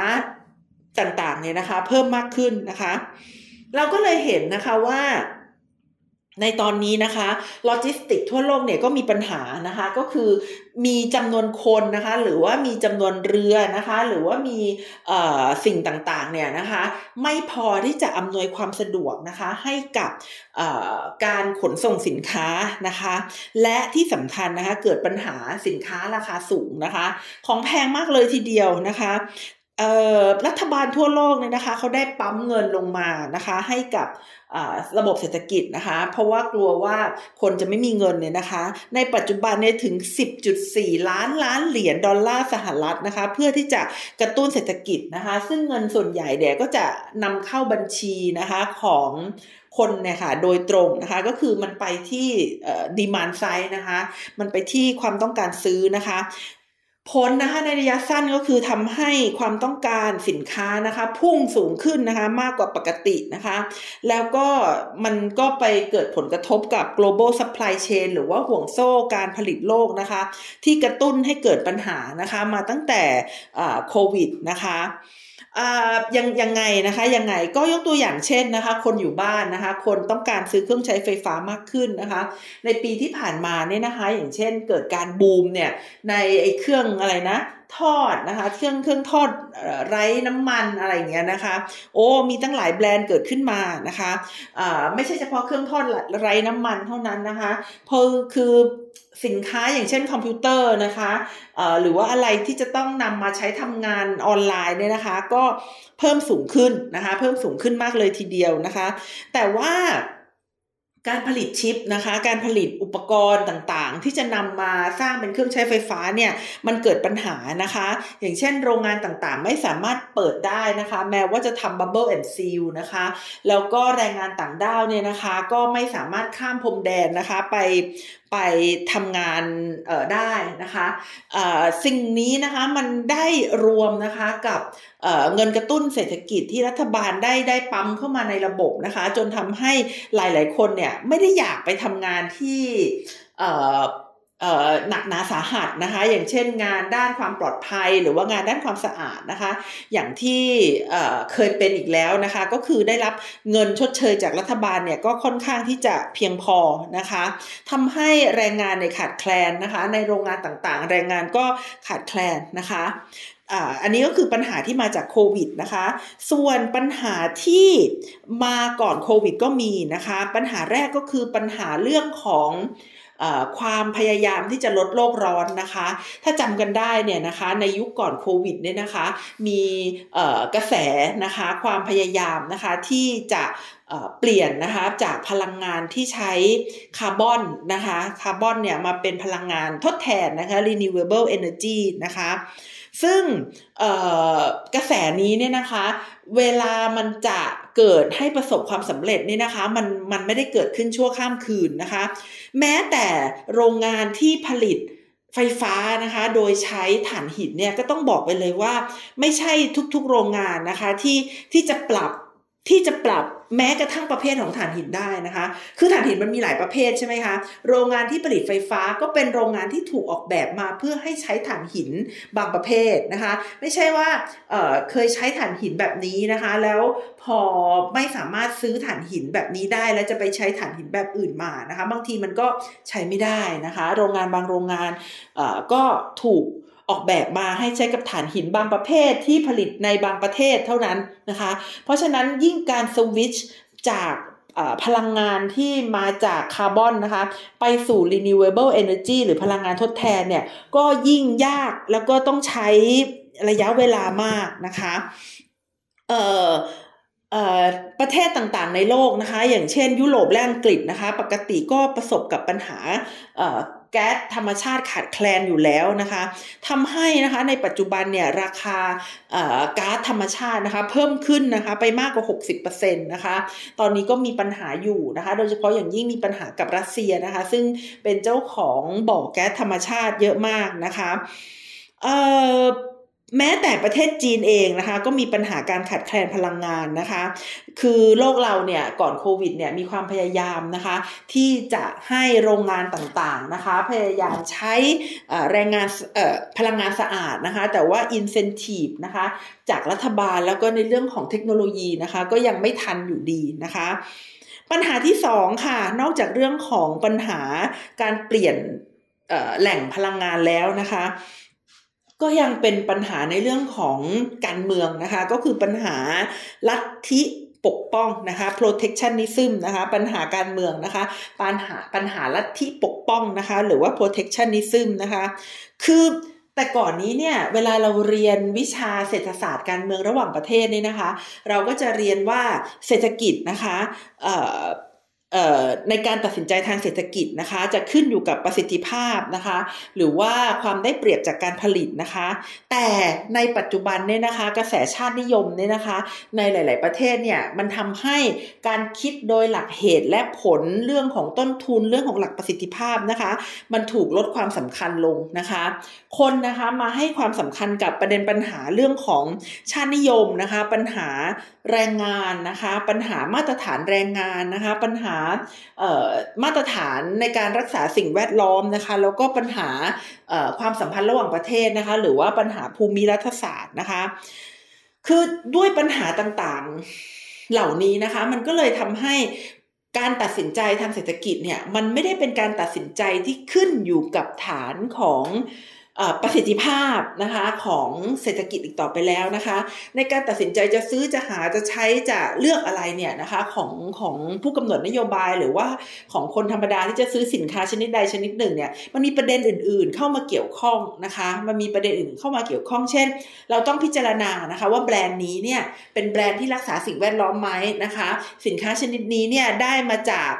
ต่างๆเนี่ยนะคะ เพิ่มมากขึ้นนะคะ เราก็เลยเห็นนะคะว่าในตอนนี้นะคะโลจิสติกทั่วโลกเนี่ยก็มีปัญหานะคะก็คือมีจำนวนคนนะคะหรือว่ามีจำนวนเรือนะคะหรือว่ามีสิ่งต่างๆเนี่ยนะคะไม่พอที่จะอำนวยความสะดวกนะคะให้กับการขนส่งสินค้านะคะและที่สำคัญนะคะเกิดปัญหาสินค้าราคาสูงนะคะของแพงมากเลยทีเดียวนะคะ รัฐบาลทั่วโลกเนี่ยนะคะเขาได้ปั๊มเงินลงมานะคะ ให้กับระบบเศรษฐกิจนะคะ เพราะว่ากลัวว่าคนจะไม่มีเงินเนี่ยนะคะ ในปัจจุบันเนี่ยถึง 10.4 ล้านล้านเหรียญดอลลาร์สหรัฐนะคะ เพื่อที่จะกระตุ้นเศรษฐกิจนะคะ ซึ่งเงินส่วนใหญ่เดี๋ยก็จะนำเข้าบัญชีนะคะของคนเนี่ยค่ะโดยตรงนะคะก็คือมันไปที่ดีมานไซด์นะคะ มันไปที่ความต้องการซื้อนะคะ ผลนะคะในระยะสั้นก็คือทำให้ความต้องการสินค้านะคะ พุ่งสูงขึ้นนะคะมากกว่าปกตินะคะ แล้วก็มันก็ไปเกิดผลกระทบกับ global supply chain หรือว่าห่วงโซ่การผลิตโลกนะคะ ที่กระตุ้นให้เกิดปัญหานะคะมาตั้งแต่โควิดนะคะ ยังยังไงนะคะยังไงก็ยกตัวอย่างเช่นนะคะ คนอยู่บ้านนะคะ คนต้องการซื้อเครื่องใช้ไฟฟ้ามากขึ้นนะคะ ในปีที่ผ่านมาเนี่ยนะคะ อย่างเช่นเกิดการบูมเนี่ยในไอ้เครื่องอะไรนะทอดนะคะเครื่องเครื่องทอดไร้น้ำมันอะไรอย่างเงี้ยนะคะ โอ้มีตั้งหลายแบรนด์เกิดขึ้นมานะคะอ่าไม่ใช่เฉพาะเครื่องทอดไร้น้ำมันเท่านั้นนะคะเพอคือ สินค้าอย่างเช่นคอมพิวเตอร์นะคะหรือว่าอะไรที่จะต้องนำมาใช้ทำงานออนไลน์เนี่ยนะคะ ก็เพิ่มสูงขึ้นนะคะ เพิ่มสูงขึ้นมากเลยทีเดียวนะคะ แต่ว่าการผลิตชิปนะคะ การผลิตอุปกรณ์ต่างๆ ที่จะนำมาสร้างเป็นเครื่องใช้ไฟฟ้าเนี่ยมันเกิดปัญหานะคะ อย่างเช่นโรงงานต่างๆ ไม่สามารถเปิดได้นะคะ แม้ว่าจะทำ bubble and seal นะคะ แล้วก็แรงงานต่างด้าวเนี่ยนะคะ ก็ไม่สามารถข้ามพรมแดนนะคะ ไปไปทำงานได้นะคะสิ่งนี้นะคะมันได้รวมนะคะกับเงินกระตุ้นเศรษฐกิจที่รัฐบาลได้ได้ปั๊มเข้ามาในระบบนะคะ จนทำให้หลาย ๆ คนเนี่ยไม่ได้อยากไปทำงานที่ หนักหนาสาหัสนะคะ อย่างเช่นงานด้านความปลอดภัย หรือว่างานด้านความสะอาดนะคะ อย่างที่เคยเป็นอีกแล้วนะคะ ก็คือได้รับเงินชดเชยจากรัฐบาลเนี่ยก็ค่อนข้างที่จะเพียงพอนะคะทำให้แรงงานในขาดแคลนนะคะ ในโรงงานต่างๆ แรงงานก็ขาดแคลนนะคะอันนี้ก็คือปัญหาที่มาจากโควิดนะคะ ส่วนปัญหาที่มาก่อนโควิดก็มีนะคะ ปัญหาแรกก็คือปัญหาเรื่องของ ความพยายามที่จะลดโลกร้อนนะคะ ถ้าจำกันได้เนี่ยนะคะในยุคก่อนโควิดเนี่ยนะคะ มีกระแสนะคะความพยายามนะคะที่จะเปลี่ยนนะคะจากพลังงานที่ใช้คาร์บอนนะคะคาร์บอนเนี่ยมาเป็นพลังงานทดแทนนะคะ renewable energy นะคะซึ่งกระแสนี้เนี่ยนะคะ เวลามันจะ เกิดให้ประสบความสำเร็จนี่นะคะ มันมันไม่ได้เกิดขึ้นชั่วข้ามคืนนะคะ แม้แต่โรงงานที่ผลิตไฟฟ้านะคะ โดยใช้ถ่านหินเนี่ยก็ต้องบอกไปเลยว่า ไม่ใช่ทุกๆโรงงานนะคะที่ที่จะปรับที่จะปรับ แม้กระทั่งประเภทของถ่านหินได้นะคะ คือถ่านหินมันมีหลายประเภทใช่ไหมคะ โรงงานที่ผลิตไฟฟ้าก็เป็นโรงงานที่ถูกออกแบบมาเพื่อให้ใช้ถ่านหินบางประเภทนะคะ ไม่ใช่ว่าเเคยใช้ถ่านหินแบบนี้นะคะ แล้วพอไม่สามารถซื้อถ่านหินแบบนี้ได้ แล้วจะไปใช้ถ่านหินแบบอื่นมานะคะ บางทีมันก็ใช้ไม่ได้นะคะ โรงงานบางโรงงานก็ถูก ออกแบบมาให้ใช้กับฐานหินบางประเภทที่ผลิตในบางประเทศเท่านั้นนะคะ เพราะฉะนั้นยิ่งการสวิตช์จากพลังงานที่มาจากคาร์บอนนะคะ ไปสู่ renewable energy หรือพลังงานทดแทนเนี่ย ก็ยิ่งยากแล้วก็ต้องใช้ระยะเวลามากนะคะ เอ่อประเทศต่างๆในโลกนะคะ อย่างเช่นยุโรปและอังกฤษนะคะ ปกติก็ประสบกับปัญหา แก๊สธรรมชาติขาดแคลนอยู่แล้วนะคะทำให้นะคะในปัจจุบันเนี่ยราคาก๊าซธรรมชาตินะคะเพิ่มขึ้นนะคะไปมากกว่า 60%นะคะ ตอนนี้ก็มีปัญหาอยู่นะคะ โดยเฉพาะอย่างยิ่งมีปัญหากับรัสเซียนะคะ ซึ่งเป็นเจ้าของบ่อแก๊สธรรมชาติเยอะมากนะคะ แม้แต่ประเทศจีนเองนะคะ ก็มีปัญหาการขาดแคลนพลังงานนะคะ คือโลกเราเนี่ยก่อนโควิดเนี่ยมีความพยายามนะคะ ที่จะให้โรงงานต่างๆนะคะ พยายามใช้แรงงานพลังงานสะอาดนะคะ แต่ว่า incentive นะคะ จากรัฐบาลแล้วก็ในเรื่องของเทคโนโลยีนะคะ ก็ยังไม่ทันอยู่ดีนะคะปัญหาที่สองค่ะ นอกจากเรื่องของปัญหาการเปลี่ยนแหล่งพลังงานแล้วนะคะ ก็ยังเป็นปัญหาในเรื่องของการเมืองนะคะ ก็คือปัญหาลัทธิปกป้องนะคะ protectionism นะคะ ปัญหาการเมืองนะคะ ปัญหาปัญหาลัทธิปกป้องนะคะ หรือว่า protectionism นะคะ คือแต่ก่อนนี้เนี่ยเวลาเราเรียนวิชาเศรษฐศาสตร์การเมืองระหว่างประเทศเนี่ยนะคะ เราก็จะเรียนว่าเศรษฐกิจนะคะ ในการตัดสินใจทางเศรษฐกิจนะคะ จะขึ้นอยู่กับประสิทธิภาพนะคะ หรือว่าความได้เปรียบจากการผลิตนะคะ แต่ในปัจจุบันเนี่ยนะคะ กระแสชาตินิยมเนี่ยนะคะ ในหลาย ๆ ประเทศเนี่ยมันทำให้การคิดโดยหลักเหตุและผลเรื่องของต้นทุนเรื่องของหลักประสิทธิภาพนะคะ มันถูกลดความสำคัญลงนะคะ คนนะคะมาให้ความสำคัญกับประเด็นปัญหาเรื่องของชาตินิยมนะคะ ปัญหาแรงงานนะคะ ปัญหามาตรฐานแรงงานนะคะ ปัญหามาตรฐานในการรักษาสิ่งแวดล้อมนะคะ แล้วก็ปัญหาความสัมพันธ์ระหว่างประเทศนะคะ หรือว่าปัญหาภูมิรัฐศาสตร์นะคะ คือด้วยปัญหาต่างๆเหล่านี้นะคะ มันก็เลยทำให้การตัดสินใจทางเศรษฐกิจเนี่ย มันไม่ได้เป็นการตัดสินใจที่ขึ้นอยู่กับฐานของ ประสิทธิภาพนะคะของเศรษฐกิจอีกต่อไปแล้วนะคะ ในการตัดสินใจจะซื้อจะหาจะใช้จะเลือกอะไรเนี่ยนะคะของของผู้กำหนดนโยบายหรือว่าของคนธรรมดาที่จะซื้อสินค้าชนิดใดชนิดหนึ่งเนี่ยมันมีประเด็นอื่น ๆ เข้ามาเกี่ยวข้องนะคะ มันมีประเด็นอื่นเข้ามาเกี่ยวข้องเช่น เราต้องพิจารณานะคะว่าแบรนด์นี้เนี่ยเป็นแบรนด์ที่รักษาสิ่งแวดล้อมไหมนะคะ สินค้าชนิดนี้เนี่ยได้มาจาก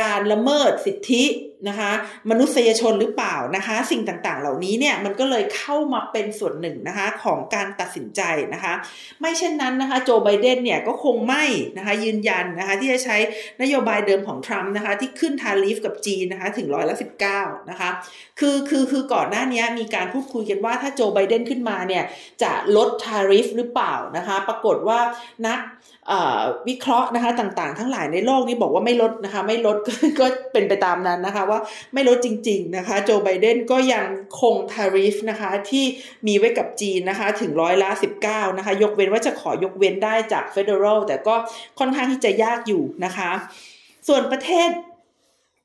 การละเมิดสิทธิ นะคะ มนุษยชนหรือเปล่านะคะ สิ่งต่างๆ เหล่านี้เนี่ยมันก็เลยเข้ามาเป็นส่วนหนึ่งนะคะของการตัดสินใจนะคะ ไม่เช่นนั้นนะคะโจไบเดนเนี่ยก็คงไม่นะคะยืนยันนะคะที่จะใช้นโยบายเดิมของทรัมป์นะคะที่ขึ้นทาริฟกับจีนนะคะถึงร้อยละสิบเก้านะคะคือคือคือก่อนหน้านี้มีการพูดคุยกันว่าถ้าโจไบเดนขึ้นมาเนี่ยจะลดทาริฟหรือเปล่านะคะ ปรากฏว่านัก วิเคราะห์นะคะต่างๆ ทั้งหลายในโลกนี้บอกว่าไม่ลดนะคะ ไม่ลดก็เป็นไปตามนั้นนะคะว่าไม่ลดจริง ๆนะคะ โจไบเดนก็ยังคงทาริฟนะคะที่มีไว้กับจีนนะคะถึงร้อยละ 19 นะคะ ยกเว้นว่าจะขอยกเว้นได้จากเฟดเออรัลแต่ก็ค่อนข้างที่จะยากอยู่นะคะ ส่วนประเทศ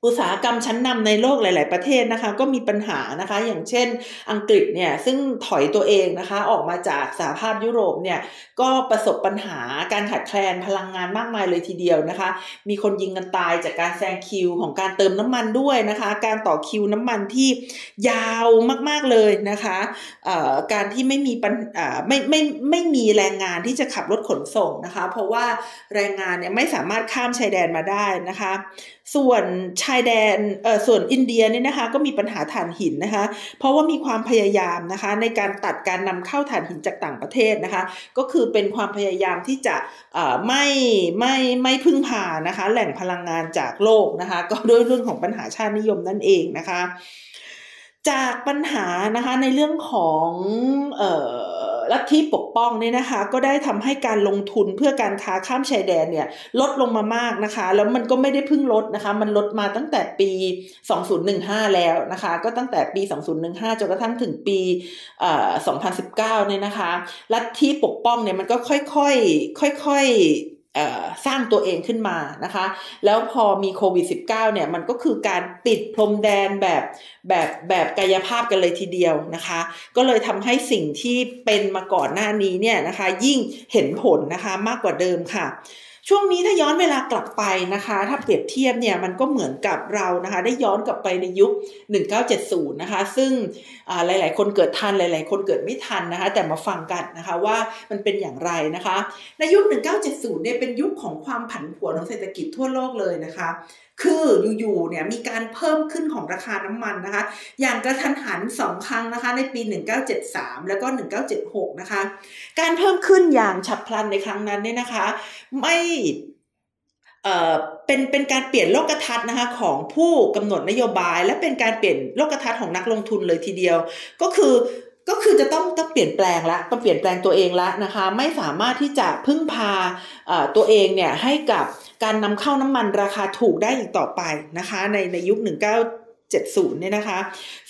อุตสาหกรรมชั้นนำในโลกหลาย ๆ ประเทศนะคะ ก็มีปัญหานะคะ อย่างเช่นอังกฤษเนี่ยซึ่งถอยตัวเองนะคะออกมาจากสหภาพยุโรปเนี่ยก็ประสบปัญหาการขาดแคลนพลังงานมากมายเลยทีเดียวนะคะ มีคนยิงกันตายจากการแซงคิวของการเติมน้ำมันด้วยนะคะ การต่อคิวน้ำมันที่ยาวมาก ๆ เลยนะคะการที่ไม่มีปัญไม่ไม่ไม่มีแรงงานที่จะขับรถขนส่งนะคะ เพราะว่าแรงงานเนี่ยไม่สามารถข้ามชายแดนมาได้นะคะ ส่วนชายแดนเอ่อส่วนอินเดียเนี่ยนะคะก็มีปัญหาถ่านหินนะคะ เพราะว่ามีความพยายามนะคะ ในการตัดการนำเข้าถ่านหินจากต่างประเทศนะคะ ก็คือเป็นความพยายามที่จะไม่ไม่ไม่พึ่งพานะคะ แหล่งพลังงานจากโลกนะคะ ก็ด้วยเรื่องของปัญหาชาตินิยมนั่นเองนะคะ จากปัญหานะคะในเรื่องของเอ่อ ลัทธิปกป้องเนี่ยนะคะ ก็ได้ทำให้การลงทุนเพื่อการค้าข้ามชายแดนเนี่ยลดลงมามากนะคะ แล้วมันก็ไม่ได้พึ่งลดนะคะ มันลดมาตั้งแต่ปี 2015 แล้วนะคะ ก็ตั้งแต่ปี 2015จนกระทั่งถึงปี2019เนี่ยนะคะ ลัทธิปกป้องเนี่ยมันก็ค่อยๆค่อยๆ สร้างตัวเองขึ้นมานะคะ แล้วพอมีโควิด -19 เนี่ยมันก็คือการปิดพรมแดนแบบแบบแบบกายภาพกันเลยทีเดียวนะคะ ก็เลยทำให้สิ่งที่เป็นมาก่อนหน้านี้เนี่ยนะคะ ยิ่งเห็นผลนะคะมากกว่าเดิมค่ะ ช่วงนี้ถ้าย้อนเวลากลับไปนะคะ ถ้าเปรียบเทียบเนี่ยมันก็เหมือนกับเรานะคะ ได้ย้อนกลับไปในยุค 1970 นะคะ ซึ่งหลาย ๆ คนเกิดทันหลาย ๆ คนเกิดไม่ทันนะคะ แต่มาฟังกันนะคะว่ามันเป็นอย่างไรนะคะ ในยุค 1970 เนี่ยเป็นยุคของความผันผวนของเศรษฐกิจทั่วโลกเลยนะคะ คืออยู่ๆเนี่ยมีการเพิ่มขึ้นของราคาน้ำมันนะคะ อย่างกระทันหันสองครั้งนะคะ ในปี 1973 แล้วก็ 1976 นะคะ การเพิ่มขึ้นอย่างฉับพลันในครั้งนั้นเนี่ยนะคะ ไม่เอ่อเป็นเป็นการเปลี่ยนโลกทัศน์นะคะของผู้กำหนดนโยบาย และเป็นการเปลี่ยนโลกทัศน์ของนักลงทุนเลยทีเดียว ก็คือ ก็คือจะต้องต้องเปลี่ยนแปลงละต้องเปลี่ยนแปลงตัวเองละนะคะ ไม่สามารถที่จะพึ่งพาตัวเองเนี่ยให้กับการนำเข้าน้ำมันราคาถูกได้อีกต่อไปนะคะ ในในยุค19 70 เนี่ยนะคะ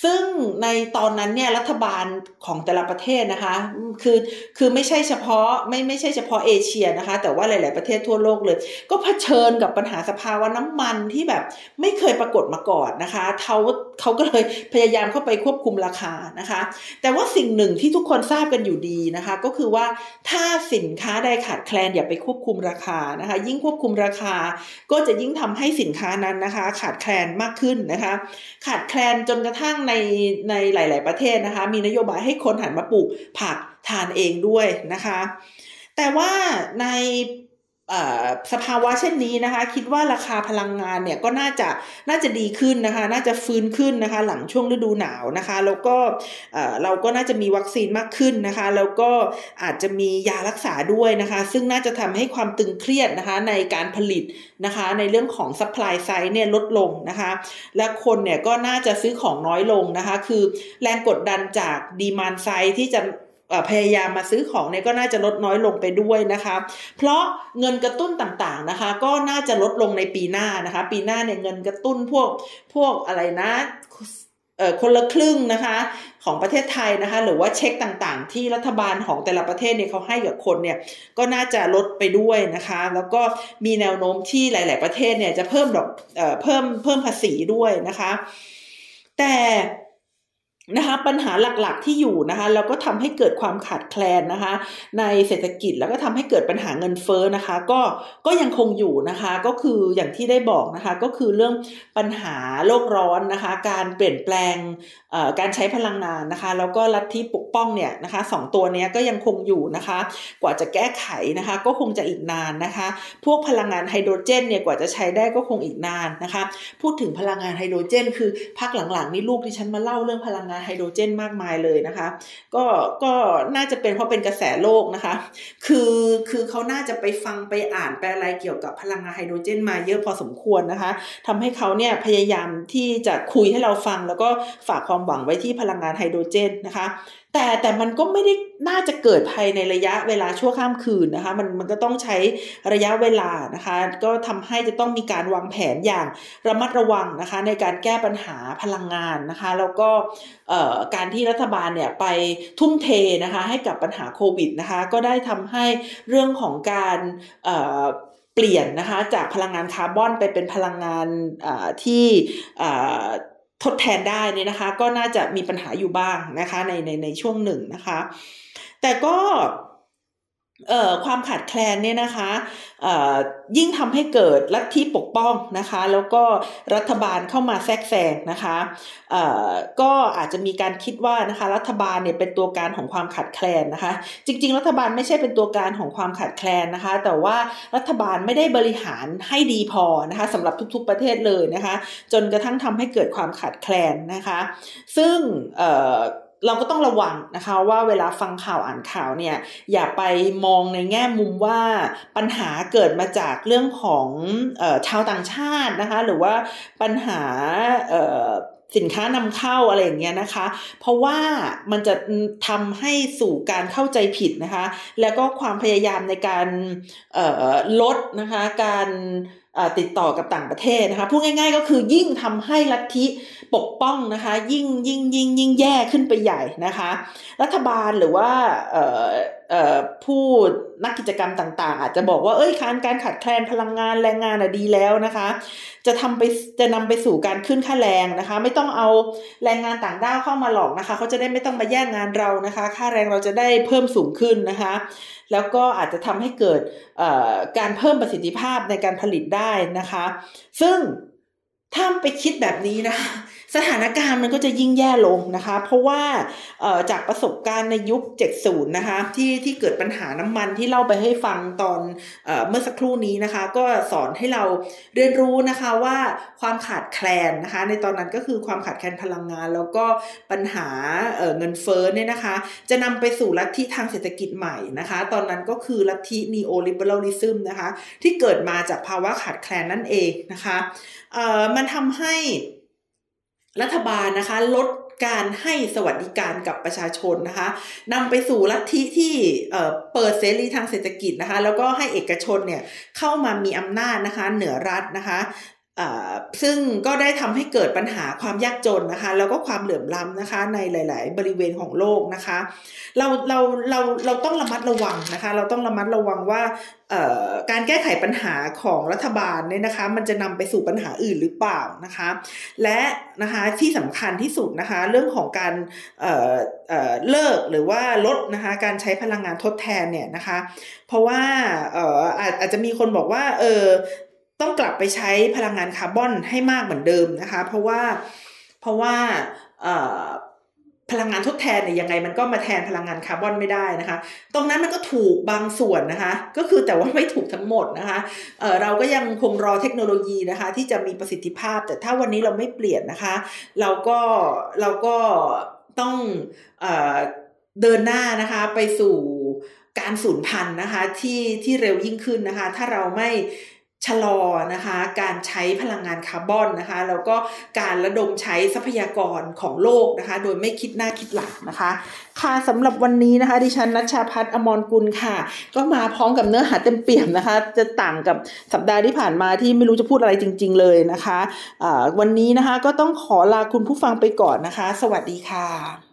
ซึ่งในตอนนั้นเนี่ยรัฐบาลของแต่ละประเทศนะคะ คือคือไม่ใช่เฉพาะไม่ไม่ใช่เฉพาะเอเชียนะคะ แต่ว่าหลาย ๆ ประเทศทั่วโลกเลย ก็เผชิญกับปัญหาสภาวะน้ำมันที่แบบไม่เคยปรากฏมาก่อนนะคะเขาเขาก็เลยพยายามเข้าไปควบคุมราคานะคะ แต่ว่าสิ่งหนึ่งที่ทุกคนทราบกันอยู่ดีนะคะ ก็คือว่าถ้าสินค้าใดขาดแคลนอย่าไปควบคุมราคานะคะ ยิ่งควบคุมราคาก็จะยิ่งทำให้สินค้านั้นนะคะ ขาดแคลนมากขึ้นนะคะขาดแคลนจนกระทั่งในในหลาย ๆ ประเทศนะคะ มีนโยบายให้คนหันมาปลูกผักทานเองด้วยนะคะ แต่ว่าใน สภาวะเช่นนี้นะคะ คิดว่าราคาพลังงานเนี่ยก็น่าจะน่าจะดีขึ้นนะคะ น่าจะฟื้นขึ้นนะคะ หลังช่วงฤดูหนาวนะคะ แล้วก็เราก็น่าจะมีวัคซีนมากขึ้นนะคะ แล้วก็อาจจะมียารักษาด้วยนะคะ ซึ่งน่าจะทำให้ความตึงเครียดนะคะในการผลิตนะคะ ในเรื่องของ supply side เนี่ยลดลงนะคะ และคนเนี่ยก็น่าจะซื้อของน้อยลงนะคะ คือแรงกดดันจาก demand side ที่จะ พยายามมาซื้อของเนี่ยก็น่าจะลดน้อยลงไปด้วยนะคะ เพราะเงินกระตุ้นต่างๆนะคะ ก็น่าจะลดลงในปีหน้านะคะ ปีหน้าเนี่ยเงินกระตุ้นพวกพวกอะไรนะคนละครึ่งนะคะของประเทศไทยนะคะ หรือว่าเช็คต่างๆ ที่รัฐบาลของแต่ละประเทศเนี่ยเขาให้กับคนเนี่ยก็น่าจะลดไปด้วยนะคะ แล้วก็มีแนวโน้มที่หลาย ๆ ประเทศเนี่ยจะเพิ่มดอกเอ่อเพิ่มเพิ่มภาษีด้วยนะคะ แต่ นะคะปัญหาหลักๆที่อยู่นะคะแล้วก็ทำให้เกิดความขาดแคลนนะคะ ในเศรษฐกิจแล้วก็ทำให้เกิดปัญหาเงินเฟ้อนะคะ ก็ก็ยังคงอยู่นะคะ ก็คืออย่างที่ได้บอกนะคะ ก็คือเรื่องปัญหาโลกร้อนนะคะ การเปลี่ยนแปลงการใช้พลังงานนะคะ แล้วก็ลัทธิปกป้องเนี่ยนะคะสองตัวนี้ก็ยังคงอยู่นะคะ กว่าจะแก้ไขนะคะ ก็คงจะอีกนานนะคะ พวกพลังงานไฮโดรเจนเนี่ยกว่าจะใช้ได้ก็คงอีกนานนะคะ พูดถึงพลังงานไฮโดรเจน คือพักหลังๆนี่ลูกที่ฉันมาเล่าเรื่องพลังงานไฮโดรเจนมากมายเลยนะคะ ก็ก็น่าจะเป็นเพราะเป็นกระแสโลกนะคะ คือคือเขาน่าจะไปฟังไปอ่านไปอะไรเกี่ยวกับพลังงานไฮโดรเจนมาเยอะพอสมควรนะคะทำให้เขาเนี่ยพยายามที่จะคุยให้เราฟัง แล้วก็ฝากความหวังไว้ที่พลังงานไฮโดรเจนนะคะ แต่แต่มันก็ไม่ได้น่าจะเกิดภายในระยะเวลาชั่วข้ามคืนนะคะมันมันก็ต้องใช้ระยะเวลานะคะ ก็ทำให้จะต้องมีการวางแผนอย่างระมัดระวังนะคะ ในการแก้ปัญหาพลังงานนะคะ แล้วก็การที่รัฐบาลเนี่ยไปทุ่มเทนะคะให้กับปัญหาโควิดนะคะ ก็ได้ทำให้เรื่องของการเปลี่ยนนะคะจากพลังงานคาร์บอนไปเป็นพลังงานที่ ทดแทนได้นี่นะคะ ก็น่าจะมีปัญหาอยู่บ้างนะคะในในในช่วงหนึ่งนะคะ แต่ก็ ความขาดแคลนเนี่ยนะคะเอ่อยิ่งทำให้เกิดลัทธิปกป้องนะคะ แล้วก็รัฐบาลเข้ามาแทรกแซงนะคะเอ่อก็อาจจะมีการคิดว่านะคะรัฐบาลเนี่ยเป็นตัวการของความขาดแคลนนะคะ จริง ๆ รัฐบาลไม่ใช่เป็นตัวการของความขาดแคลนนะคะ แต่ว่ารัฐบาลไม่ได้บริหารให้ดีพอนะคะสำหรับทุกๆประเทศเลยนะคะ จนกระทั่งทำให้เกิดความขาดแคลนนะคะ ซึ่ง เราก็ต้องระวังนะคะว่าเวลาฟังข่าวอ่านข่าวเนี่ยอย่าไปมองในแง่มุมว่าปัญหาเกิดมาจากเรื่องของออชาวต่างชาตินะคะหรือว่าปัญหาสินค้านำเข้าอะไรอย่างเงี้ยนะคะ เพราะว่ามันจะทำให้สู่การเข้าใจผิดนะคะ แล้วก็ความพยายามในการลดนะคะการ ติดต่อกับต่างประเทศนะคะพูดง่าย ๆ ก็คือยิ่งทำให้ลัทธิปกป้องนะคะ ยิ่งยิ่งยิ่งยิ่งแย่ขึ้นไปใหญ่นะคะ รัฐบาลหรือว่า ผู้นักกิจกรรมต่าง ๆ อาจจะบอกว่าเอ้ยการการขาดแคลนพลังงานแรงงานดีแล้วนะคะ จะทำไปจะนำไปสู่การขึ้นค่าแรงนะคะ ไม่ต้องเอาแรงงานต่างด้าวเข้ามาหลอกนะคะเขาจะได้ไม่ต้องมาแย่งงานเรานะคะ ค่าแรงเราจะได้เพิ่มสูงขึ้นนะคะ แล้วก็อาจจะทำให้เกิดการเพิ่มประสิทธิภาพในการผลิตได้นะคะ ซึ่งถ้าไปคิดแบบนี้นะคะ สถานการณ์มันก็จะยิ่งแย่ลงนะคะ เพราะว่าจากประสบการณ์ในยุค 70 นะคะที่ที่เกิดปัญหาน้ำมันที่เล่าไปให้ฟังตอนเอเมื่อสักครู่นี้นะคะ ก็สอนให้เราเรียนรู้นะคะว่าความขาดแคลนนะคะ ในตอนนั้นก็คือความขาดแคลนพลังงาน แล้วก็ปัญหาเเงินเฟ้อเนี่ยนะคะ จะนำไปสู่ลัทธิทางเศรษฐกิจใหม่นะคะ ตอนนั้นก็คือลัทธิ neoliberalism นะคะ ที่เกิดมาจากภาวะขาดแคลนนั่นเองนะคะมันทำให้ รัฐบาลนะคะ ลดการให้สวัสดิการกับประชาชนนะคะนำไปสู่ลัทธิที่เปิดเสรีทางเศรษฐกิจนะคะ แล้วก็ให้เอกชนเนี่ยเข้ามามีอำนาจนะคะ เหนือรัฐนะคะ ซึ่งก็ได้ทำให้เกิดปัญหาความยากจนนะคะ แล้วก็ความเหลื่อมล้ำนะคะ ในหลาย ๆ บริเวณของโลกนะคะ เราเราเราเราต้องระมัดระวังนะคะ เราต้องระมัดระวังว่าการแก้ไขปัญหาของรัฐบาลเนี่ยนะคะ มันจะนำไปสู่ปัญหาอื่นหรือเปล่านะคะ และนะคะที่สำคัญที่สุดนะคะ เรื่องของการเเลิกหรือว่าลดนะคะการใช้พลังงานทดแทนเนี่ยนะคะ เพราะว่าอาจจะมีคนบอกว่าเออ ต้องกลับไปใช้พลังงานคาร์บอนให้มากเหมือนเดิมนะคะ เพราะว่าเพราะว่าพลังงานทดแทนเนี่ยยังไงมันก็มาแทนพลังงานคาร์บอนไม่ได้นะคะ ตรงนั้นมันก็ถูกบางส่วนนะคะ ก็คือแต่ว่าไม่ถูกทั้งหมดนะคะเเราก็ยังคงรอเทคโนโลยีนะคะ ที่จะมีประสิทธิภาพ แต่ถ้าวันนี้เราไม่เปลี่ยนนะคะ เราก็เราก็ต้องเอเดินหน้านะคะไปสู่การสูญพันธุ์นะคะที่ที่เร็วยิ่งขึ้นนะคะ ถ้าเราไม่ ชะลอนะคะการใช้พลังงานคาร์บอนนะคะแล้วก็การระดมใช้ทรัพยากรของโลกนะคะโดยไม่คิดหน้าคิดหลังนะคะ ค่ะสำหรับวันนี้นะคะดิฉันนัชชาพัฒน์อมรกุลค่ะ ก็มาพร้อมกับเนื้อหาเต็มเปี่ยมนะคะ จะต่างกับสัปดาห์ที่ผ่านมาที่ไม่รู้จะพูดอะไรจริง ๆ เลยนะคะะวันนี้นะคะก็ต้องขอลาคุณผู้ฟังไปก่อนนะคะ สวัสดีค่ะ